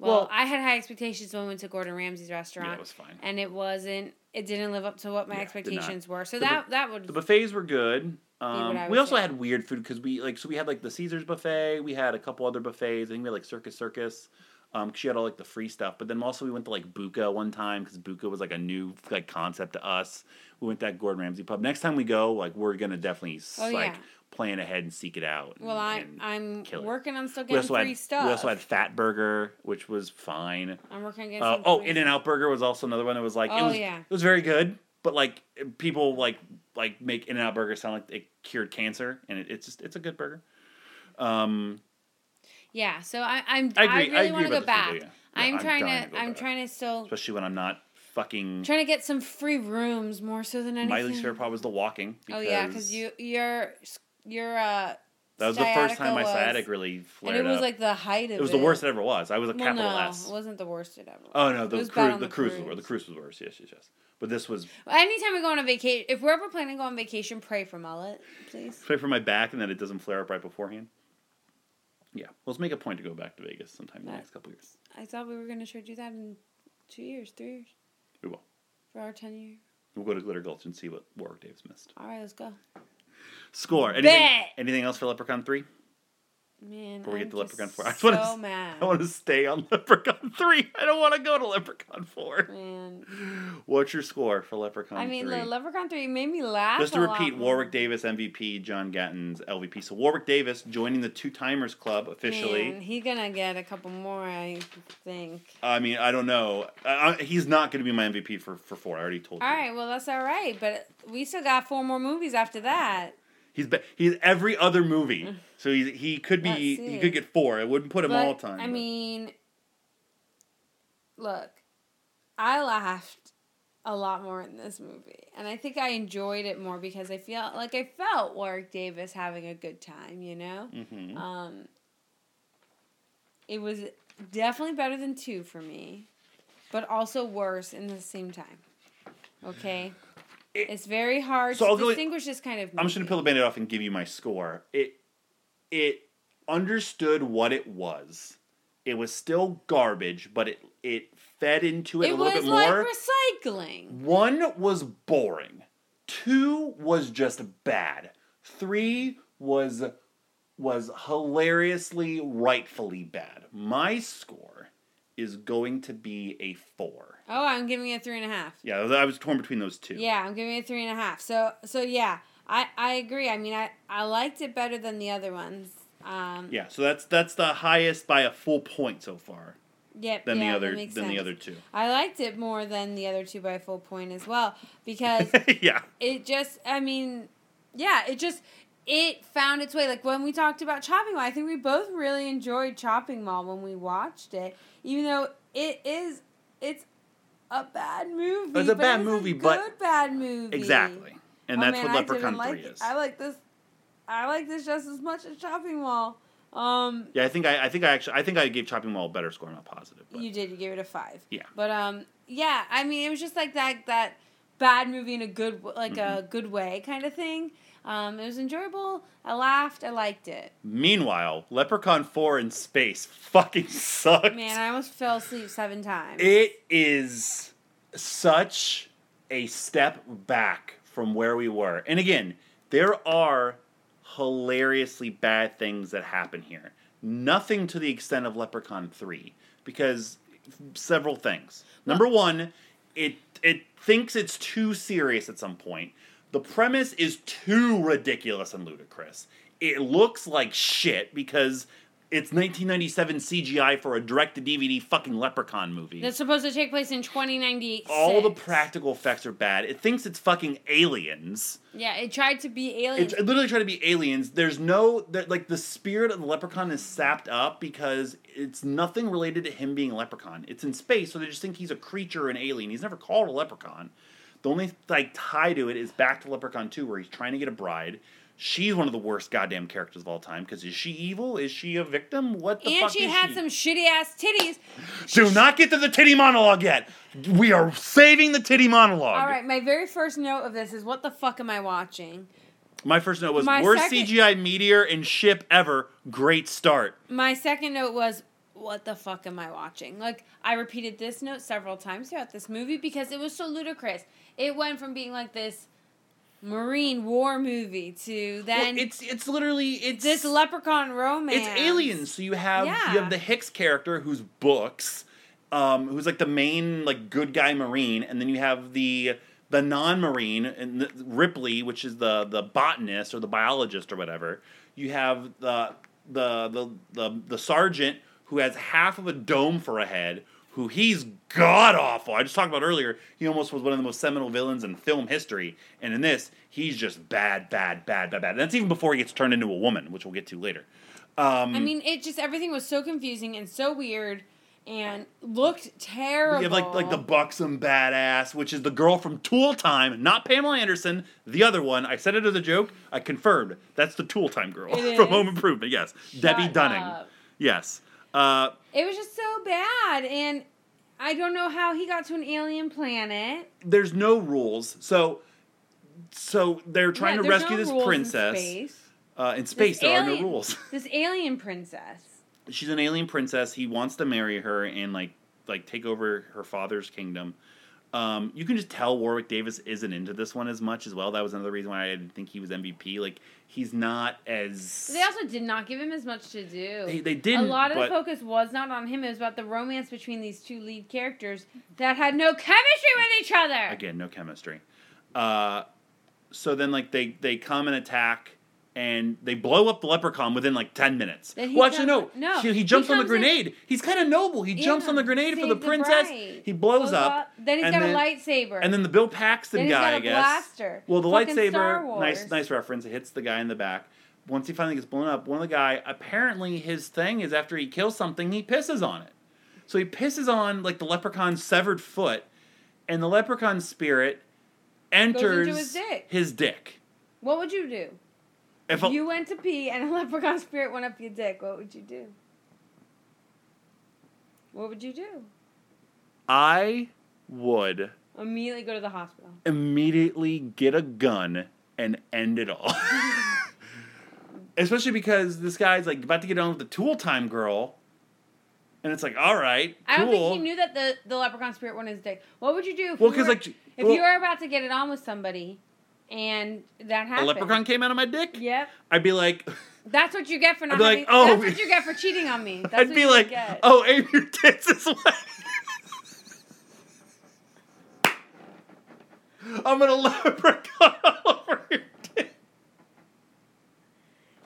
well, Well- I had high expectations when we went to Gordon Ramsay's restaurant. Yeah, it was fine. and it wasn't. It didn't live up to what my Yeah, it did not. expectations were. So The bu- that that would The buffets were good. Um, we also say. had weird food because we like so we had like the Caesar's buffet. We had a couple other buffets. I think we had like Circus Circus. Um, she had all like the free stuff. But then also we went to like Buca one time because Buca was like a new like concept to us. We went to that Gordon Ramsay pub. Next time we go, like we're gonna definitely Oh, like yeah. Plan ahead and seek it out. and- Well, I I'm it. working on still getting free had stuff. we also had Fat Burger, which was fine. I'm working on getting Uh, oh, In and Out Burger was also another one that was like it Oh, was yeah. it was very good, but like people like like make In and Out Burger sound like it cured cancer, and it, it's just it's a good burger. Um, Yeah, so I, I'm. I agree- I really want to go back. yeah. Yeah, I'm I'm trying to. to I'm back. trying to still especially when I'm not fucking. trying to get some free rooms more so than anything. My least favorite part was the walking. Oh yeah, because you you're you're uh. That was the first time my was- sciatic really And it was up. like the height of it. it was the worst it ever was. I was a Well, capital no, S. it wasn't the worst it ever. was. Oh no, the was cruise, the the cruise was cruise. worse. The cruise was worse. Yes, yes, yes. But this was Anytime we go on a vacation, if we're ever planning to go on vacation, pray for mullet, please. pray for my back and that it doesn't flare up right beforehand. Yeah, let's make a point to go back to Vegas sometime in the next couple years. I thought we were gonna try to do that in two years, three years We will. for our ten year. We'll go to Glitter Gulch and see what Warwick Davis missed. All right, let's go. Score. Anything, Bet. anything else for Leprechaun 3? Man, Before we I'm get to Leprechaun 4. <laughs> I just so wanna mad. I want to stay on Leprechaun 3. I don't want to go to Leprechaun 4. Man, What's your score for Leprechaun I mean, 3? the Leprechaun three made me laugh. Just to repeat, more. Warwick Davis MVP, John Gatins' LVP. So Warwick Davis joining the Two Timers Club officially. Man, he gonna get a couple more, I think. I mean, I don't know. Uh, he's not going to be my MVP for, for four. I already told All you. right, well that's all right, but we still got four more movies after that. He's be- he's every other movie, so he he could be he could get four. It wouldn't put him But, all time. I but- mean, look, I laughed a lot more in this movie, and I think I enjoyed it more because I feel like I felt Warwick Davis having a good time. You know, Mhm. um, it was definitely better than two for me, but also worse in the same time. Okay. It- it's very hard So to I'll go- distinguish this kind of. I'm just gonna movie. peel the band-aid off and give you my score. It it understood what it was. It was still garbage, but it it fed into it, It a little was bit like more. recycling. One was boring. Two was just bad. Three was was hilariously rightfully bad. My score is going to be a four. Oh, I'm giving it three and a half. Yeah, I was torn between those two. Yeah, I'm giving it three and a half. So so yeah, I I agree. I mean, I I liked it better than the other ones. Um, Yeah, so that's that's the highest by a full point so far Yep. than yeah, the other than the other two. I liked it more than the other two by a full point as well because <laughs> yeah. it just. I mean, yeah, it just it found its way. Like when we talked about Chopping Mall, I think we both really enjoyed Chopping Mall when we watched it, even though it is it's a bad movie. It's a but bad it's movie, a but- good bad movie. Exactly. And Oh, that's man, what I Leprechaun didn't like 3 it. is. I like this. I like this just as much as Chopping Mall. Um, yeah, I think I, I think I actually I think I gave Chopping Mall a better score, I'm not positive. But. you did. You gave it a five. Yeah. But um, yeah. I mean, it was just like that that bad movie in a good like Mm-hmm. a good way kind of thing. Um, it was enjoyable. I laughed. I liked it. Meanwhile, Leprechaun 4 in space fucking sucked. Man, I almost fell asleep seven times. It is such a step back from where we were. And again, there are hilariously bad things that happen here. Nothing to the extent of Leprechaun 3 because several things. Number 1, it it thinks it's too serious at some point. The premise is too ridiculous and ludicrous. It looks like shit because it's 1997 CGI for a direct to DVD fucking Leprechaun movie. That's supposed to take place in 2098. All the practical effects are bad. It thinks it's fucking aliens. Yeah, it tried to be aliens. It, it literally tried to be aliens. There's no like the spirit of the leprechaun is sapped up because it's nothing related to him being a leprechaun. It's in space, so they just think he's a creature, an alien. He's never called a leprechaun. The only like tie to it is back to Leprechaun 2, where he's trying to get a bride. She's one of the worst goddamn characters of all time. Because is she evil? Is she a victim? What the fuck? and fuck she is had she? some shitty ass titties. Do not get to the titty monologue yet. We are saving the titty monologue. All right, my very first note of this is what the fuck am I watching? My first note was My worst second- CGI meteor and ship ever. Great start. My second note was what the fuck am I watching? Like I repeated this note several times throughout this movie because it was so ludicrous. It went from being like this marine war movie to then well, it's it's literally it's this leprechaun romance. it's aliens. So you have you have the Hicks character who's books, um, who's like the main like good guy marine, and then you have the the non-marine and the, Ripley, which is the the botanist or the biologist or whatever. You have the the the the, the sergeant who has half of a dome for a head. Who he's god awful. I just talked about earlier. He almost was one of the most seminal villains in film history, and in this, he's just bad, bad, bad, bad, bad. And that's even before he gets turned into a woman, which we'll get to later. Um, I mean, it just everything was so confusing and so weird, and looked terrible. You have like like the buxom badass, which is the girl from Tool Time, not Pamela Anderson. The other one, I said it as a joke. I confirmed that's the Tool Time girl <laughs> from? Home Improvement. Yes, Debbe Dunning. up. Yes. Uh, It was just so bad, and I don't know how he got to an alien planet. there's no rules, so so they're trying Yeah, to rescue no this rules in princess. space. Uh, in space, there are no rules. <laughs> This alien princess. She's an alien princess. He wants to marry her and like like take over her father's kingdom. Um, you can just tell Warwick Davis isn't into this one as much as well. That was another reason why I didn't think he was MVP. Like he's not as They also did not give him as much to do. they, they didn't. a lot of the focus was not on him. It was about the romance between these two lead characters that had no chemistry with each other. again, no chemistry. Uh, so then like they they come and attack. And they blow up the leprechaun within like ten minutes. Then he well, actually, no. no, He, he he jumps on the comes in- grenade. He's kind of noble. He jumps on the grenade for the save the princess. he blows up. Then he's got then- a lightsaber. And then the Bill Paxton guy, got a I guess. blaster. Well, the Fucking lightsaber, nice, nice reference. It hits the guy in the back. Once he finally gets blown up, one of the guy apparently his thing is after he kills something, he pisses on it. So he pisses on like the leprechaun's severed foot, and the leprechaun spirit enters his dick. his dick. what would you do? If you went to pee and a leprechaun <laughs> spirit went up your dick, what would you do? What would you do? I would Immediately go to the hospital. immediately get a gun and end it all. <laughs> Especially because this guy's like about to get on with the tool time girl. And it's like, all right, cool. I don't think he knew that the, the leprechaun spirit went in his dick. What would you do if Well, you were, like, if well- you were about to get it on with somebody and that happened. a leprechaun came out of my dick? Yep. I'd be like, <laughs> That's what you get for not be like, having. oh. that's what you get for cheating on me. <laughs> That's I'd what be you like, get. oh, aim your tits this way. <laughs> I'm gonna leprechaun all over your dick.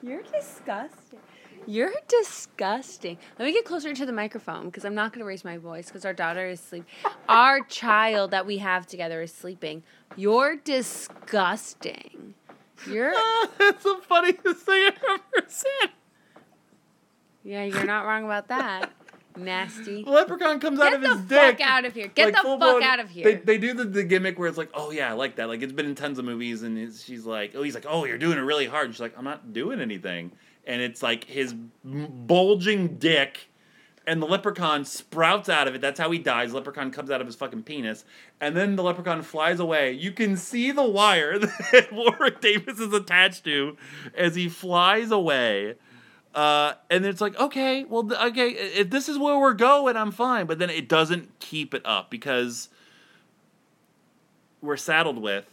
You're disgusting. You're disgusting. Let me get closer to the microphone because I'm not going to raise my voice because our daughter is sleeping. our child that we have together is sleeping. You're disgusting. You're <laughs> That's the funniest thing I've ever said. yeah. You're not wrong about that. Nasty. <laughs> Leprechaun comes out of his dick. Get the fuck out of here. Get like, the fuck blown- out of here. They, they do the, the gimmick where it's like, oh yeah, I like that. Like it's been in tons of movies, and it's, she's like, oh, he's like, oh, you're doing it really hard. And she's like, I'm not doing anything, and it's like his bulging dick, and the leprechaun sprouts out of it. That's how he dies. Leprechaun comes out of his fucking penis, and then the leprechaun flies away. You can see the wire <laughs> that Warwick Davis is attached to as he flies away. Uh, and it's like, okay, well, okay, if this is where we're going, I'm fine. But then it doesn't keep it up because we're saddled with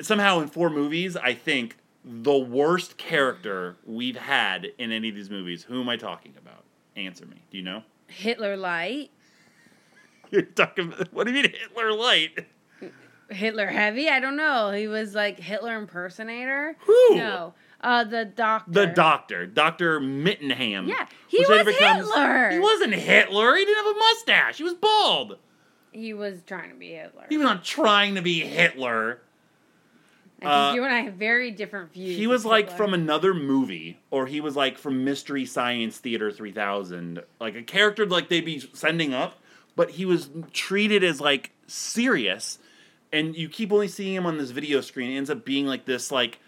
somehow in four movies, I think the worst character we've had in any of these movies. Who am I talking about? Answer me. Do you know? Hitler light. <laughs> You're talking. What do you mean Hitler light? Hitler heavy. I don't know. He was like Hitler impersonator. Who? No. Uh, the doctor. The doctor, Doctor Mittenhand. Yeah, he was becomes- Hitler. He wasn't Hitler. He didn't have a mustache. He was bald. He was trying to be Hitler. He was not trying to be Hitler. I think uh, you and I have very different views. He was like from another movie, or he was like from Mystery Science Theater 3000. Like a character like they'd be sending up, but he was treated as like serious. And you keep only seeing him on this video screen. It ends up being like this, like,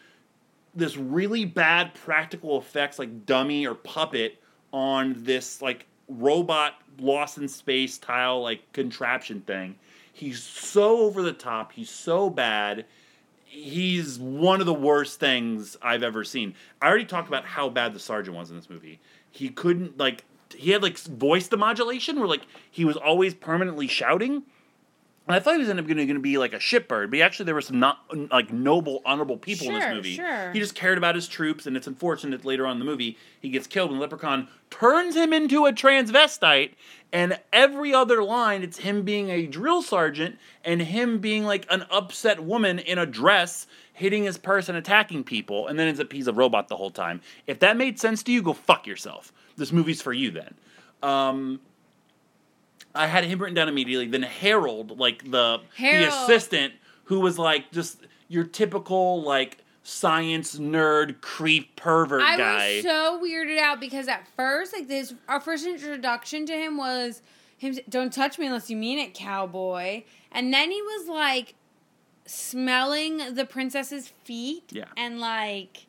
this really bad practical effects, like dummy or puppet on this, like, robot lost in space tile, like, contraption thing. He's so over the top. He's so bad he's one of the worst things I've ever seen. I already talked about how bad the sergeant was in this movie. He couldn't like he had like voice demodulation where like he was always permanently shouting. And I thought he was going to be like a shitbird, but actually there were some not like noble, honorable people in this movie. sure. He just cared about his troops, and it's unfortunate later on in the movie he gets killed, and Leprechaun turns him into a transvestite. And every other line, it's him being a drill sergeant and him being like an upset woman in a dress hitting his purse and attacking people, and then it's a piece of robot the whole time. If that made sense to you, go fuck yourself. This movie's for you then. Um, I had him written down immediately. Then Harold, like the Harold. the assistant, who was like just your typical like science nerd creep pervert I guy. I was so weirded out because at first, like this, our first introduction to him was him. Don't touch me unless you mean it, cowboy. And then he was like smelling the princess's feet. Yeah. And like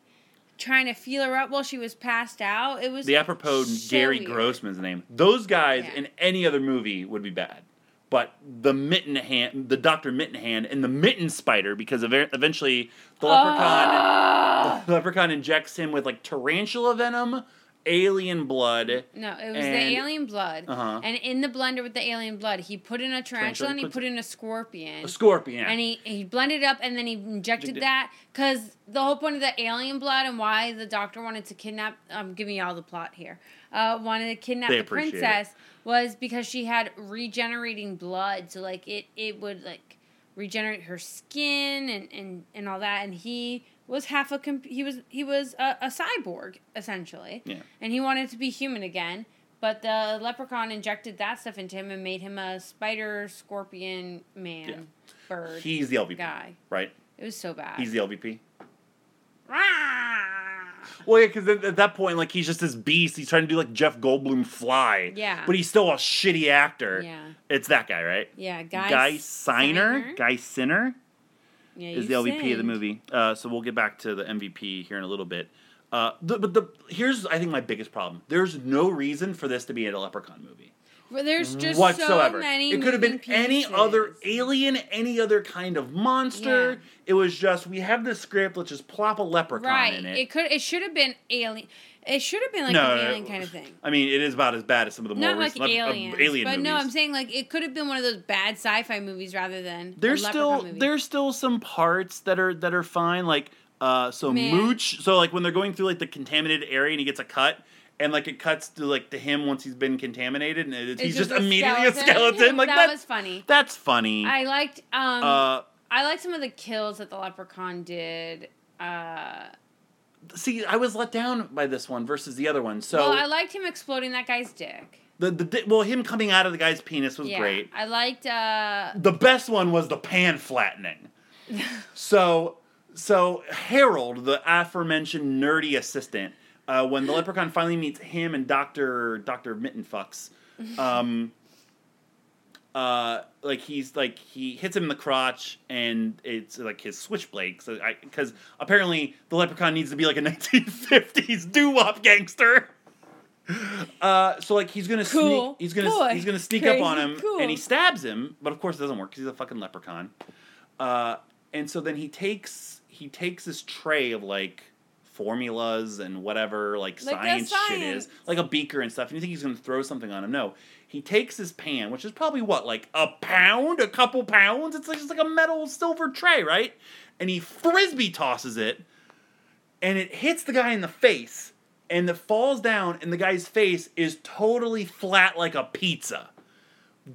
trying to feel her up while she was passed out. It was the apropos so Gary weird. Grossman's name. Those guys Yeah. in any other movie would be bad. But the Mittenhand, the Doctor Mittenhand, and the mitten spider, because eventually the leprechaun, Ah! the leprechaun injects him with like tarantula venom, alien blood. No, it was And- the alien blood. Uh-huh. And in the blender with the alien blood, he put in a tarantula, Tarantula and he put in a scorpion. A scorpion. And he, he blended it up and then he injected that because the whole point of the alien blood and why the doctor wanted to kidnap I'm giving you all the plot here. Uh, wanted to kidnap They the appreciate it. princess was because she had regenerating blood, so like it it would like regenerate her skin and and and all that. And he was half a comp- he was he was a, a cyborg essentially, Yeah. and he wanted to be human again. But the leprechaun injected that stuff into him and made him a spider scorpion man Yeah. bird He's the LVP, guy. right? It was so bad. He's the LVP. Rah! Well, yeah, because at that point, like he's just this beast. He's trying to do like Jeff Goldblum fly. Yeah. But he's still a shitty actor. Yeah. It's that guy, right? Yeah, Guy, Guy. Siner. Guy Siner Yeah, is the LVP of the movie. Uh, so we'll get back to the MVP here in a little bit. Uh, the, but the here's I think my biggest problem. There's no reason for this to be a Leprechaun movie Well, there's just whatsoever. so many. it could have been moving any other alien, any other kind of monster. Yeah. It was just we have this script. Let's just plop a leprechaun Right. in It. it. could. It should have been alien. It should have been like No, an no. alien kind of thing. I mean, it is about as bad as some of the more Not like recent lep- uh, alien but movies. no, I'm saying like it could have been one of those bad sci-fi movies rather than there's a still movie. there's still some parts that are that are fine like uh so Man. mooch so like when they're going through like the contaminated area and he gets a cut and like it cuts to like to him once he's been contaminated and it, It's he's just, a immediately a skeleton <laughs> like that that was funny. that's funny I liked. Um, uh I liked some of the kills that the leprechaun did. Uh, see i was let down by this one versus the other one so well, I liked him exploding that guy's dick. the, the well him coming out of the guy's penis was yeah, great I liked. Uh, the best one was the pan flattening. <laughs> so, so Harold, the aforementioned nerdy assistant, uh, when the leprechaun finally meets him and Doctor Doctor Mittenfucks, <laughs> um, uh, like he's like he hits him in the crotch and it's like his switchblade. So I, because apparently the leprechaun needs to be like a 1950s doo wop gangster. Uh, so like he's gonna Cool. sneak, he's gonna Cool. he's gonna sneak up on him cool. and he stabs him, but of course it doesn't work because he's a fucking leprechaun. Uh, and so then he takes he takes this tray of like formulas and whatever like, Like the science, shit is like a beaker and stuff. And you think he's gonna throw something on him? No, he takes his pan, which is probably what like a pound, a couple pounds. It's like just like a metal silver tray, right? And he frisbee tosses it, and it hits the guy in the face, and it falls down, and the guy's face is totally flat like a pizza.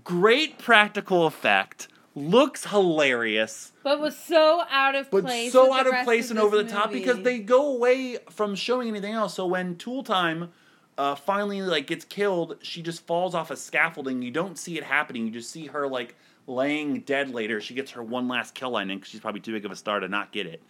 Great practical effect. Looks hilarious, but was so out of but place. so out of place and over the this top because they go away from showing anything else. So when Tool Time uh, finally like gets killed, she just falls off a scaffolding. You don't see it happening. You just see her like laying dead later. She gets her one last kill line in because she's probably too big of a star to not get it.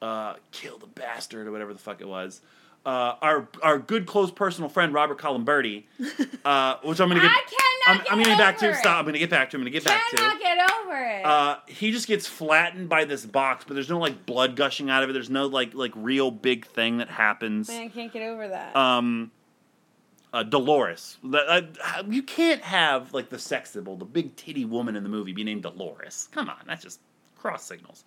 Uh, kill the bastard or whatever the fuck it was. Uh, our our good close personal friend Robert Columberti, <laughs> uh, which I'm gonna get. I cannot I'm, I'm gonna get back to. it. Stop. I'm gonna get back to. I'm gonna get back to. cannot get over it. Uh, he just gets flattened by this box, but there's no like blood gushing out of it. There's no like like real big thing that happens. Man, I can't get over that. Um, uh, Dolores. The- uh, you can't have like the sex symbol, the big titty woman in the movie, be named Dolores. Come on, that's just cross signals.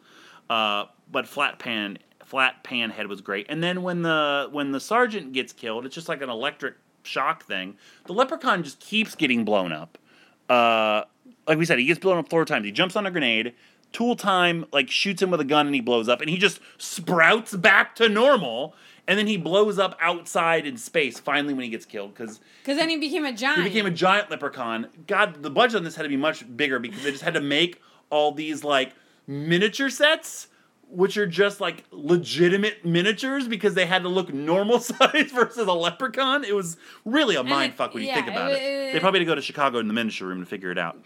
Uh, but flat pan, flat pan head was great. And then when the when the sergeant gets killed, it's just like an electric shock thing. The leprechaun just keeps getting blown up. Uh, like we said, he gets blown up four times. He jumps on a grenade. Tool Time like shoots him with a gun and he blows up, and he just sprouts back to normal. And then he blows up outside in space. Finally, when he gets killed, because Because then he became a giant. he became a giant leprechaun. God, the budget on this had to be much bigger because they just had to make all these like miniature sets, which are just like legitimate miniatures because they had to look normal <laughs> size versus a leprechaun. It was really a mind fuck when you think about it- it. it- They probably had to go to Chicago in the miniature room to figure it out.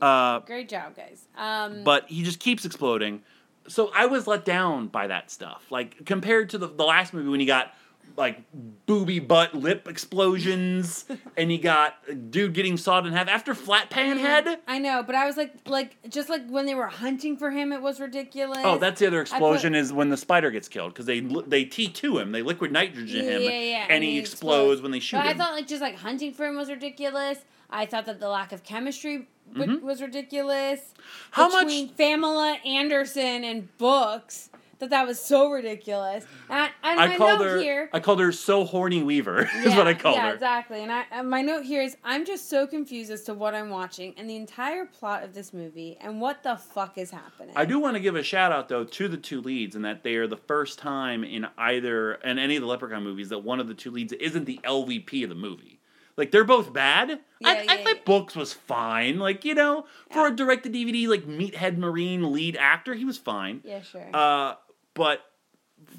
Uh, Great job, guys. Um, but he just keeps exploding. So I was let down by that stuff. Like compared to the, the last movie when he got like booby butt lip explosions <laughs> and he got a dude getting sawed in half after flat pan head. I know, but I was like, like just like when they were hunting for him, it was ridiculous. Oh, that's the other put- explosion is when the spider gets killed because they they T two him, they liquid nitrogen him, yeah, yeah, and, he explodes, when they shoot But I thought like just like hunting for him was ridiculous. I thought that the lack of chemistry w- was ridiculous. Mm-hmm. How much- between Pamela Anderson and books? That that was so ridiculous. And, I, and I called her here. I called her so horny Weaver <laughs> is what I called yeah, her. Yeah, exactly. And I and my note here is I'm just so confused as to what I'm watching and the entire plot of this movie and what the fuck is happening. I do want to give a shout out though to the two leads and that they are the first time in either in any of the Leprechaun movies that one of the two leads isn't the LVP of the movie. Like they're both bad. I, Yeah, I thought yeah. Books was fine. Like you know, for a direct to DVD like Meathead Marine lead actor, he was fine. Yeah, sure. Uh, but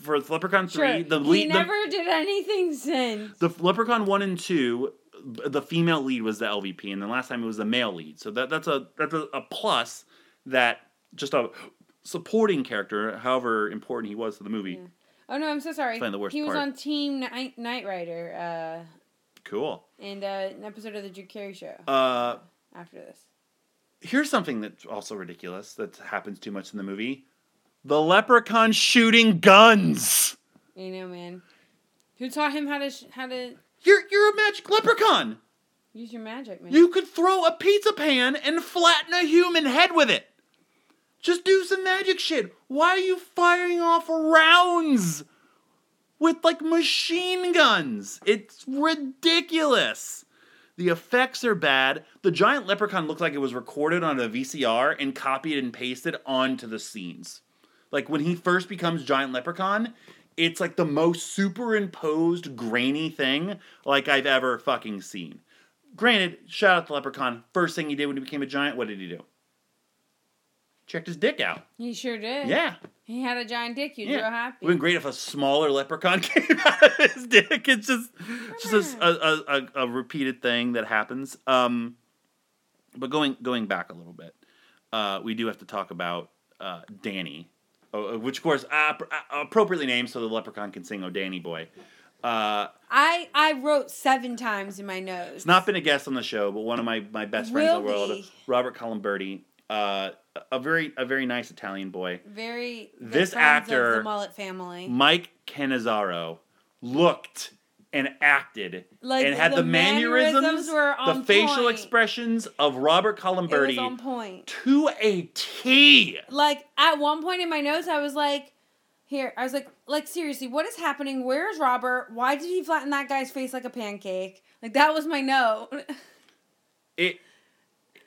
for Leprechaun sure. three, the he lead, the, never did anything since. the Leprechaun one and two, the female lead was the LVP, and the last time it was the male lead. So that that's a that's a, a plus that just a supporting character, however important he was to the movie. Oh no, I'm so sorry. Find the worst he was part. on Team Knight, Knight Rider uh, Cool. and uh, an episode of the Drew Carey Show. Uh, after this. here's something that's also ridiculous that happens too much in the movie: the Leprechaun shooting guns. You know, man. Who taught him how to sh- how to You're you're a magic leprechaun. use your magic, man? You could throw a pizza pan and flatten a human head with it. Just do some magic shit. Why are you firing off rounds with like machine guns? It's ridiculous. The effects are bad. The giant leprechaun looked like it was recorded on a VCR and copied and pasted onto the scenes. Like when he first becomes giant leprechaun, it's like the most superimposed grainy thing like I've ever fucking seen. Granted, shout out to Leprechaun. First thing he did when he became a giant, what did he do? Checked his dick out. he sure did. Yeah. He had a giant dick. Was Yeah. real It happy. would been great if a smaller leprechaun <laughs> came out of his dick. It's just, just a, a, a, a repeated thing that happens. Um, but going going back a little bit, uh, we do have to talk about uh, Danny, uh, which of course uh, appropriately named so the leprechaun can sing "Oh Danny Boy." Uh, I I wrote seven times in my notes. It's not been a guest on the show, but one of my, my best friends in the world, be. Robert Columberti, uh, a very a very nice Italian boy. very This actor- the Mullet family. Mike Canizaro looked and acted Like, and had the the, mannerisms, mannerisms the facial point. expressions of Robert was on point. to a T. Like at one point in my notes, I was like, "Here," I was like, "Like seriously, what is happening? Where is Robert? Why did he flatten that guy's face like a pancake?" Like that was my note. <laughs> It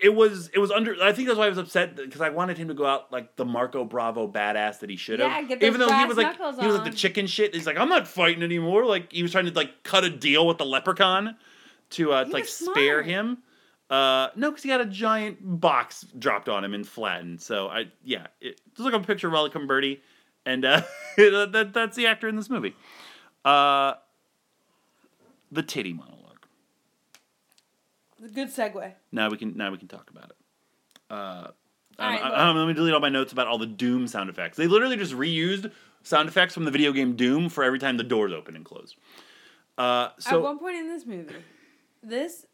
it was it was under. I think that's why I was upset because I wanted him to go out like the Marco Bravo badass that he should have. Yeah, get those Even though he was like he was like the chicken shit. He's like I'm not fighting anymore. Like he was trying to like cut a deal with the leprechaun to uh He like spare him. Uh, no, because he got a giant box dropped on him and flattened. So I yeah, it, just look up a picture of Raleigh Cumberty, and uh, <laughs> that that's the actor in this movie. Uh, the titty monologue. Good segue. Now we can now we can talk about it. Uh, um, Alright, I- well- let me delete all my notes about all the Doom sound effects. They literally just reused sound effects from the video game Doom for every time the doors open and close. Uh, At one point in this movie, this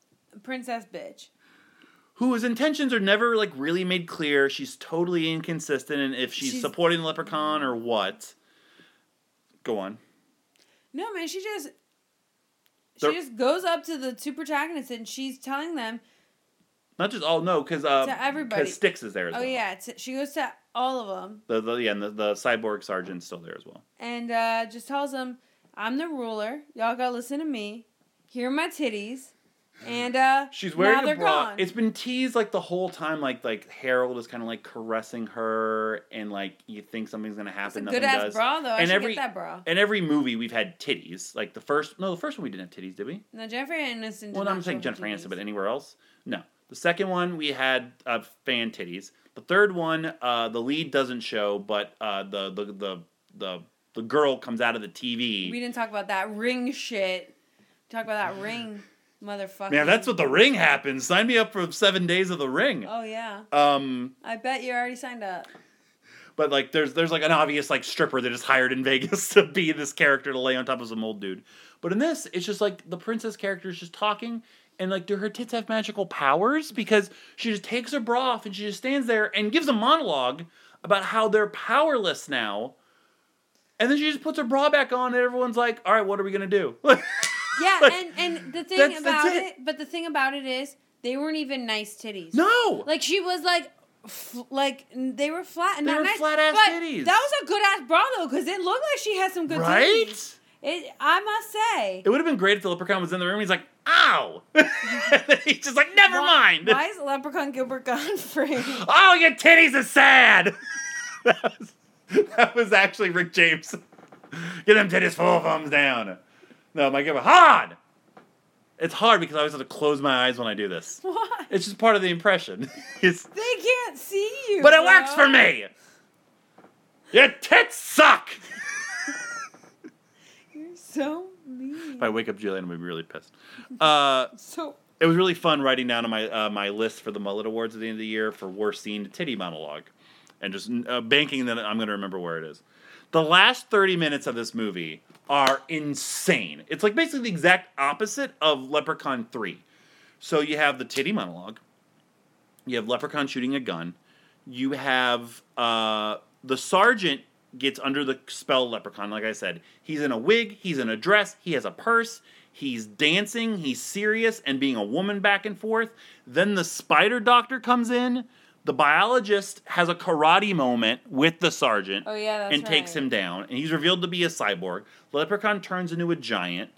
princess bitch. whose intentions are never like really made clear. She's totally inconsistent, and if she's, She's- supporting the leprechaun or what. Go on. No man, she just she just goes up to the two protagonists and she's telling them, Not just all no, because uh, To everybody. because Sticks is there as well. "Oh well. yeah," she goes to all of them The, the yeah, and the, the cyborg sergeant's still there as well. and uh, just tells them, "I'm the ruler. Y'all gotta listen to me. Here are my titties. And uh, She's now wearing they're a bra. gone. It's been teased like the whole time, like like Harold is kind of like caressing her, and like you think something's gonna happen. good nothing ass does. bra though. I And every- get that bra. In every movie, we've had titties. Like the first, no, the first one we didn't have titties, did we? No, Jennifer Aniston. Well, not I'm saying Jennifer Aniston, but anywhere else, no. The second one we had uh, fan titties. The third one, uh, the lead doesn't show, but uh, the, the the the the girl comes out of the TV. we didn't talk about that ring shit. Talk about that ring, motherfucker. Man, that's what the ring happens. Sign me up for seven days of the ring. Oh yeah, Um, I bet you already signed up. but like, there's there's like an obvious like stripper that is hired in <laughs> Vegas to be this character to lay on top of some old dude. But in this, it's just like the princess character is just talking. And like, do her tits have magical powers? Because she just takes her bra off and she just stands there and gives a monologue about how they're powerless now. And then she just puts her bra back on, and everyone's like, "All right, what are we gonna do?" <laughs> Yeah, Like, and and the thing that's- that's about it. it. but the thing about it is they weren't even nice titties. no, Like she was like, f- like they were flat and They not were nice. flat-ass titties. That was a good ass bra though, because it looked like she had some good right? titties. It, I must say. It would have been great if the leprechaun was in the room. He's like, "Ow!" <laughs> he's just like, "Never Why- mind." Why is Leprechaun Gilbert Gottfried? <laughs> Oh, your titties are sad. <laughs> that, was, that was actually Rick James. Get them titties full thumbs down. No, my God, hard. It's hard because I always have to close my eyes when I do this. <laughs> Why? It's just part of the impression. <laughs> They can't see you. but it bro. works for me. Your tits suck. You're so mean. If I wake up Julian, I'm gonna be really pissed. Uh, <laughs> So it was really fun writing down on my uh, my list for the Mullet Awards at the end of the year for worst scene titty monologue, and just uh, banking that I'm going to remember where it is. The last 30 minutes of this movie are insane. It's like basically the exact opposite of Leprechaun 3. So you have the titty monologue, you have Leprechaun shooting a gun, you have uh, the sergeant gets under the spell Leprechaun, like I said. He's in a wig, he's in a dress, he has a purse, he's dancing, he's serious and being a woman back and forth. Then the spider doctor comes in. The biologist has a karate moment with the sergeant Oh, yeah, and takes him down. And he's revealed to be a cyborg. Leprechaun turns into a giant.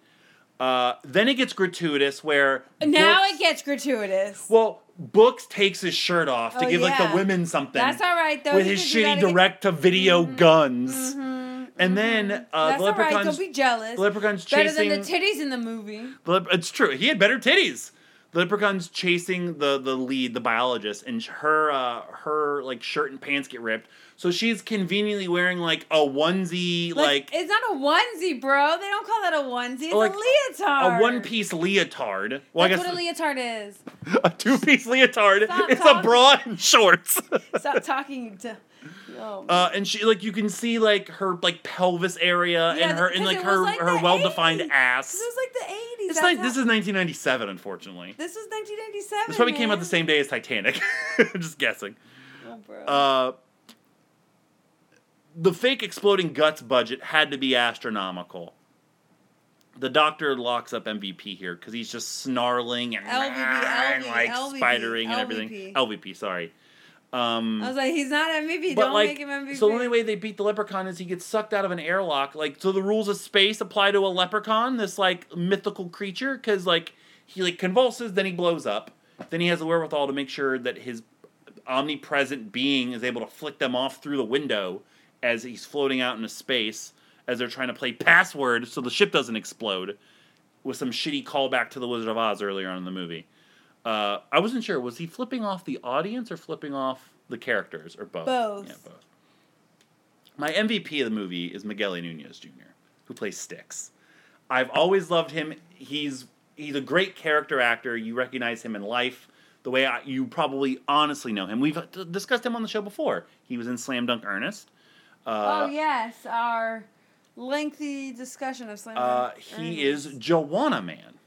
Uh, then it gets gratuitous where now Books- it gets gratuitous. well, Books takes his shirt off to Oh, give like the women something That's all right though. with his could do that shitty direct to video guns. Mhm, And then mhm. uh, That's the all right. leprechaun's Don't be jealous. the leprechaun's Better than the titties in the movie. the it's true. He had better titties. The leprechaun's chasing the the lead, the biologist, and her uh, her like shirt and pants get ripped. So she's conveniently wearing like a onesie, like, it's not a onesie, bro. They don't call that a onesie. It's Like, a leotard. a one piece leotard. Well, That's I guess what a leotard is. <laughs> a two piece leotard. Stop it's a bra and shorts. Stop talking to. Oh, Uh, and she like you can see like her like pelvis area Yeah, and her and like her like her well defined ass. this was like the eighties. It's like this is 1997, unfortunately. this was 1997. This probably came out the same day as Titanic. <laughs> Just guessing. Oh, bro. Uh, the fake exploding guts budget had to be astronomical. The doctor locks up MVP here because he's just snarling and LVP, and, like LVP, spidering and everything. LVP, sorry. Um, I was like, he's not MVP. Don't like, make him MVP. so the only way they beat the leprechaun is he gets sucked out of an airlock. Like, so the rules of space apply to a leprechaun, this like mythical creature, because like he like convulses, then he blows up, then he has the wherewithal to make sure that his omnipresent being is able to flick them off through the window as he's floating out into space as they're trying to play password so the ship doesn't explode with some shitty callback to the Wizard of Oz earlier on in the movie. Uh, I wasn't sure. Was he flipping off the audience or flipping off the characters or both? Both. Yeah, both. My MVP of the movie is Miguel Nunez Jr., who plays Sticks. I've always loved him. He's he's a great character actor. You recognize him in life the way I, you probably honestly know him. We've discussed him on the show before. He was in Slam Dunk Ernest. Uh, oh yes, our lengthy discussion of Slam. uh, Dunk he Ernest. is Juwanna Mann.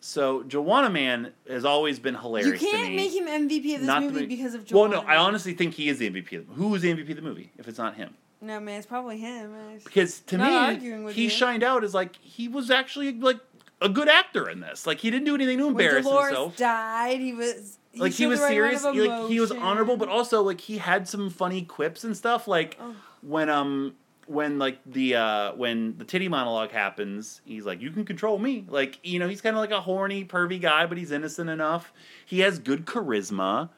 So Juwanna Mann has always been hilarious You can't make him MVP of this Not movie mo- because of well, Juwanna. no, I honestly think he is the MVP. Of the, who is the MVP of the movie if it's not him? No man, it's probably him. I just- Because to me, he you. shined out as like he was actually like a good actor in this. Like he didn't do anything to When embarrass Dolores himself. died, he was he like he was right serious. He, like he was honorable, but also like he had some funny quips and stuff. Like Oh. when um when like the uh when the titty monologue happens, he's like, "You can control me." Like you know, he's kind of like a horny, pervy guy, but he's innocent enough. He has good charisma.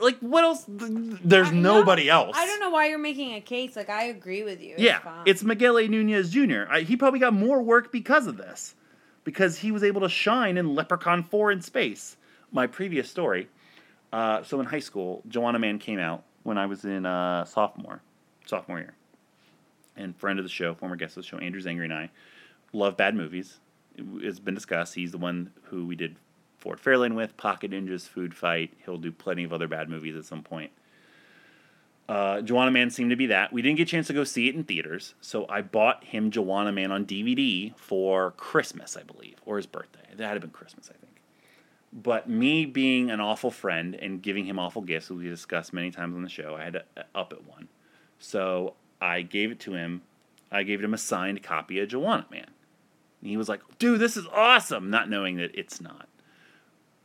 Like what else? There's I- no, nobody else. I don't know why you're making a case. Like I agree with you. It's Yeah, fine. it's Miguel A. Nunez Jr. I, he probably got more work because of this, because he was able to shine in Leprechaun 4 in space. My previous story. Uh, so in high school, Juwanna Mann came out when I was in uh, sophomore, sophomore year. And friend of the show, former guest of the show, Andrew Zangri and I, love bad movies. It's been discussed. He's the one who we did Ford Fairlane with, Pocket Ninjas, Food Fight. He'll do plenty of other bad movies at some point. Uh, Juwanna Mann seemed to be that. We didn't get a chance to go see it in theaters, so I bought him Juwanna Mann on DVD for Christmas, I believe, or his birthday. That had been Christmas, I think. But me being an awful friend and giving him awful gifts, we discussed many times on the show, I had to uh, up at one. So I gave it to him. I gave him a signed copy of Juwanna Mann. And he was like, dude, this is awesome, not knowing that it's not.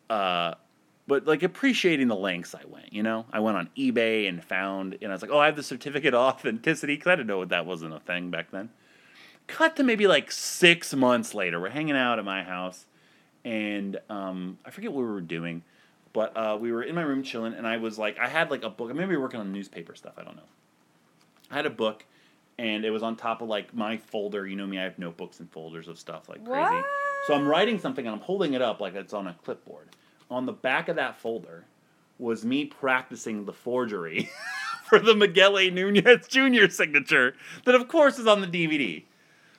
Uh, but like appreciating the lengths I went, you know? I went on eBay and found, and I was like, oh, I have the certificate of <laughs> authenticity, because I didn't know that wasn't a thing back then. Cut to maybe like six months later. We're hanging out at my house, and um, I forget what we were doing, but uh, we were in my room chilling, and I was like, I had like a book. I we were working on newspaper stuff. I don't know. I had a book, and it was on top of like my folder. You know me, I have notebooks and folders of stuff like crazy. What? So I'm writing something, and I'm holding it up like it's on a clipboard. On the back of that folder was me practicing the forgery <laughs> for the Miguel A. Nunez Jr. signature, that of course is on the DVD.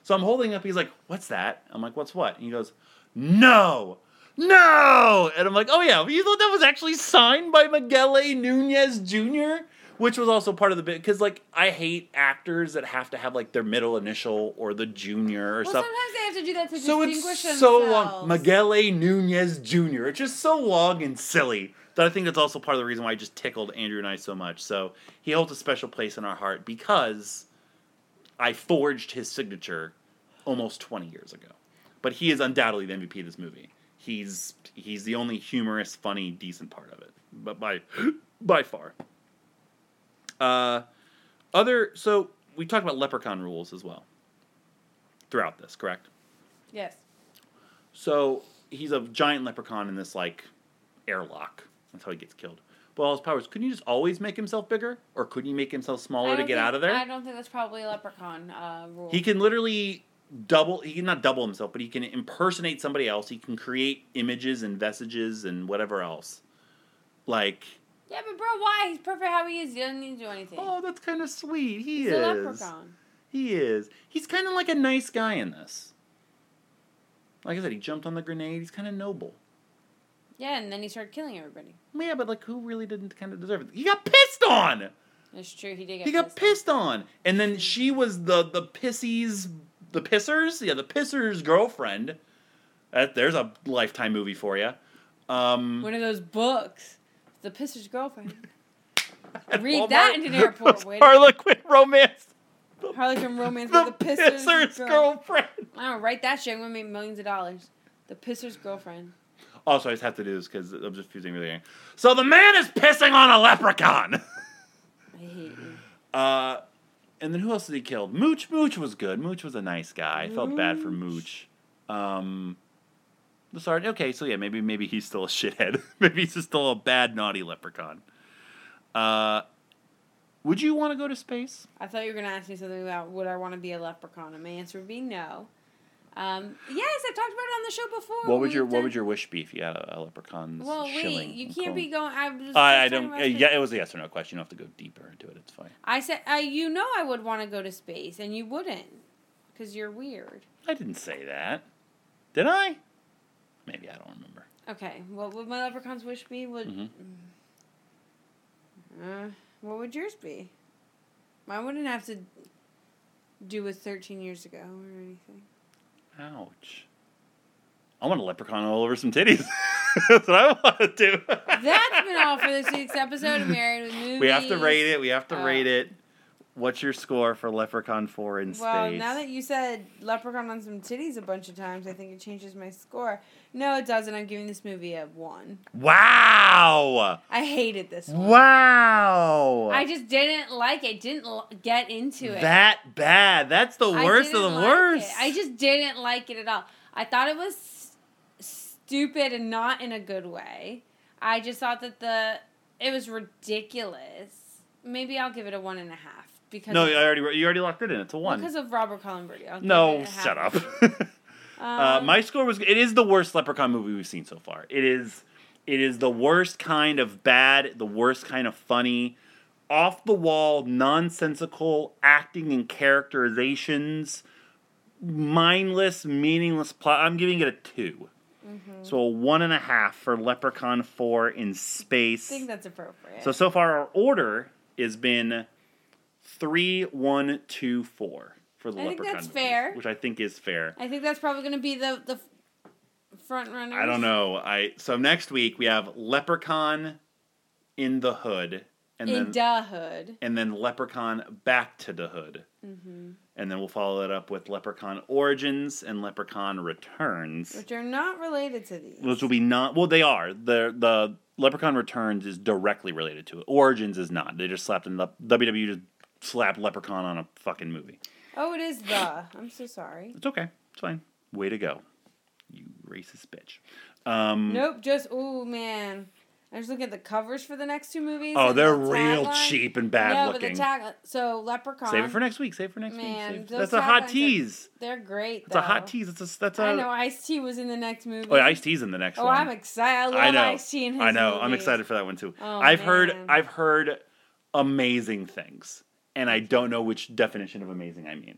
So I'm holding up. He's like, "What's that?" I'm like, "What's what?" And he goes, "No, no!" And I'm like, "Oh yeah, you thought that was actually signed by Miguel A. Nunez Jr." Which was also part of the bit because like I hate actors that have to have like their middle initial or the junior or Well, stuff. sometimes they have to do that to So distinguish it's so long. Miguel A. Nunez Jr. It's just so long and silly that I think that's also part of the reason why I just tickled Andrew and I so much. So he holds a special place in our heart because I forged his signature almost 20 years ago. But he is undoubtedly the MVP of this movie. He's he's the only humorous, funny, decent part of it, but by <gasps> by far. Uh, other so we talked about leprechaun rules as well throughout this, correct? Yes. So he's a giant leprechaun in this like airlock. That's how he gets killed. But all his powers, couldn't you just always make himself bigger, or couldn't you make himself smaller to get think- out of there? I don't think that's probably a leprechaun uh, rule. He can literally double. He can not double himself, but he can impersonate somebody else. He can create images and vestiges and whatever else. Like, Yeah, but bro, why? He's perfect how he is. He doesn't need to do anything. oh, that's kind of sweet. He He's is. a leprechaun. He is. He's kind of like a nice guy in this. Like I said, he jumped on the grenade. He's kind of noble. Yeah, and then he started killing everybody. Yeah, but like, who really didn't kind of deserve it? He got pissed on. It's true. He did get. He got pissed. pissed on, and then she was the the pissy's the pissers. Yeah, the pissers girlfriend. That there's a lifetime movie for you. Um, One of those books. The Pisser's girlfriend. <laughs> read that in an airport, <laughs> wait. Harlequin romance. Harlequin romance The with the Pisser's, pisser's girl- girlfriend. I don't know, write that shit. I'm gonna make millions of dollars. The Pisser's girlfriend. Also, I just have to do this because I'm just fusing everything. So the man is pissing on a leprechaun. <laughs> I hate you. Uh, and then who else did he kill? Mooch. Mooch was good. Mooch was a nice guy. I felt bad for Mooch. Um, the sergeant. Okay, so yeah, maybe maybe he's still a <laughs> shithead. maybe he's still a bad naughty leprechaun. Uh, would you want to go to space? I thought you were gonna ask me something about would I want to be a leprechaun, and my answer would be no. Um, yes, I've talked about it on the show before. What would your What done- would your wish be if you had a, a leprechaun's Well, wait, you can't be going. I was. I, just don't. Uh, yeah, it was a yes or no question. You don't have to go deeper into it. It's fine. I said, uh, you know, I would want to go to space, and you wouldn't, because you're weird. I didn't say that. Did I? Maybe I don't remember. Okay, what would my leprechaun's wish be? Would Mhm. uh, what would yours be? Mine wouldn't have to do with thirteen years ago or anything. Ouch. I want a leprechaun all over some titties. <laughs> That's what I want to do. That's been all for this week's episode of Married with Movies. We have to rate it. We have to Uh, rate it. What's your score for Leprechaun 4 in Well, space? now that you said Leprechaun on some titties a bunch of times, I think it changes my score. No, it doesn't. I'm giving this movie a one. wow! I hated this one. Wow! I just didn't like it. Didn't l- get into it. that bad. That's the worst of the like worst. it. I just didn't like it at all. I thought it was s- stupid and not in a good way. I just thought that the it was ridiculous. Maybe I'll give it a one and a half because no, of, you already you already locked it in. It's a one. because of Robert. I'll no, it a half. shut up. <laughs> uh, Um, my score was. It is the worst Leprechaun movie we've seen so far. It is. It is the worst kind of bad, the worst kind of funny, off the wall, nonsensical acting and characterizations, mindless, meaningless plot. I'm giving it a 2 Mm-hmm. So a one and a half for Leprechaun Four in space. I think that's appropriate. So so far our order has been three, one, two, four for the I think Leprechaun. that's movies, fair. which I think is fair. I think that's probably going to be the the front runner. I don't know. I so next week we have Leprechaun in the Hood, and In then the hood. and then Leprechaun back to the Hood, Mm-hmm. and then we'll follow it up with Leprechaun Origins and Leprechaun Returns, Which are not related to these. which will be not. Well, they are. the The Leprechaun Returns is directly related to it. Origins is not. They just slapped in the WWE just slapped Leprechaun on a fucking movie. oh, it is the. I'm so sorry. It's okay. It's fine. Way to go, you racist bitch. Um, Nope, just oh man. I was looking at the covers for the next two movies. Oh, they're the real cheap and bad no, looking. but the tag so Leprechaun. Save it for next week. Save it for next Man, week. Save- That's a hot taglines are- tease. They're great. It's a hot tease. It's a that's a. I know Ice T was in the next movie. Oh, Ice T's in the next Oh, one. I'm excited. I love I know. Ice T in his I know. I'm excited for that one too. Oh, I've heard. I've heard amazing things, and I don't know which definition of amazing I mean.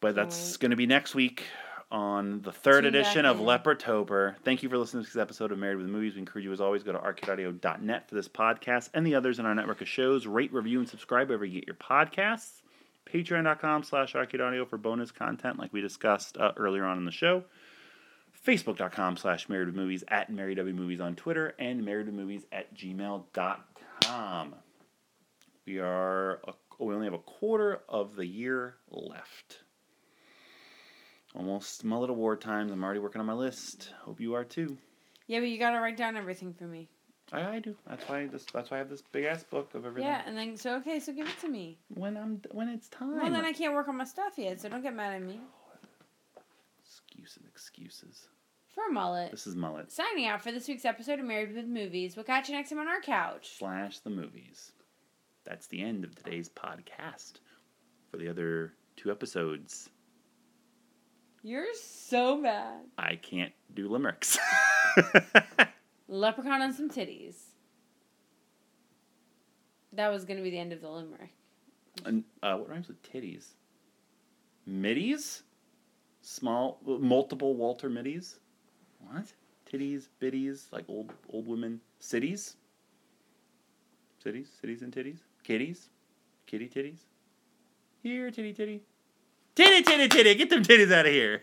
But that's going to be next week on the third Tune edition of in. Leprotober. Thank you for listening to this episode of Married with Movies. We encourage you, as always, go to arcadeaudio.net for this podcast and the others in our network of shows. Rate, review, and subscribe wherever you get your podcasts. Patreon.com slash arcadeaudio for bonus content like we discussed uh, earlier on in the show. Facebook.com slash Married with Movies at Married W Movies on Twitter and Married with Movies at gmail.com. We are, a, we only have a quarter of the year left. Almost mullet award times. I'm already working on my list. Hope you are too. Yeah, but you gotta write down everything for me. I, I do. That's why this. That's why I have this big ass book of everything. Yeah, and then so okay, so give it to me. When I'm when it's time. Well, then I can't work on my stuff yet, so don't get mad at me. Excuses, excuses. For mullet. This is mullet Signing out for this week's episode of Married with Movies. We'll catch you next time on our couch. slash the movies. That's the end of today's podcast. For the other two episodes, You're so bad. I can't do limericks. <laughs> Leprechaun on some titties. That was gonna be the end of the limerick. and, uh, what rhymes with titties? Middies? Small, multiple Walter middies? What? Titties, biddies, like old old women. Cities? Cities, cities and titties? Kitties? Kitty titties? Here, titty titty. Titty titty titty, get them titties out of here.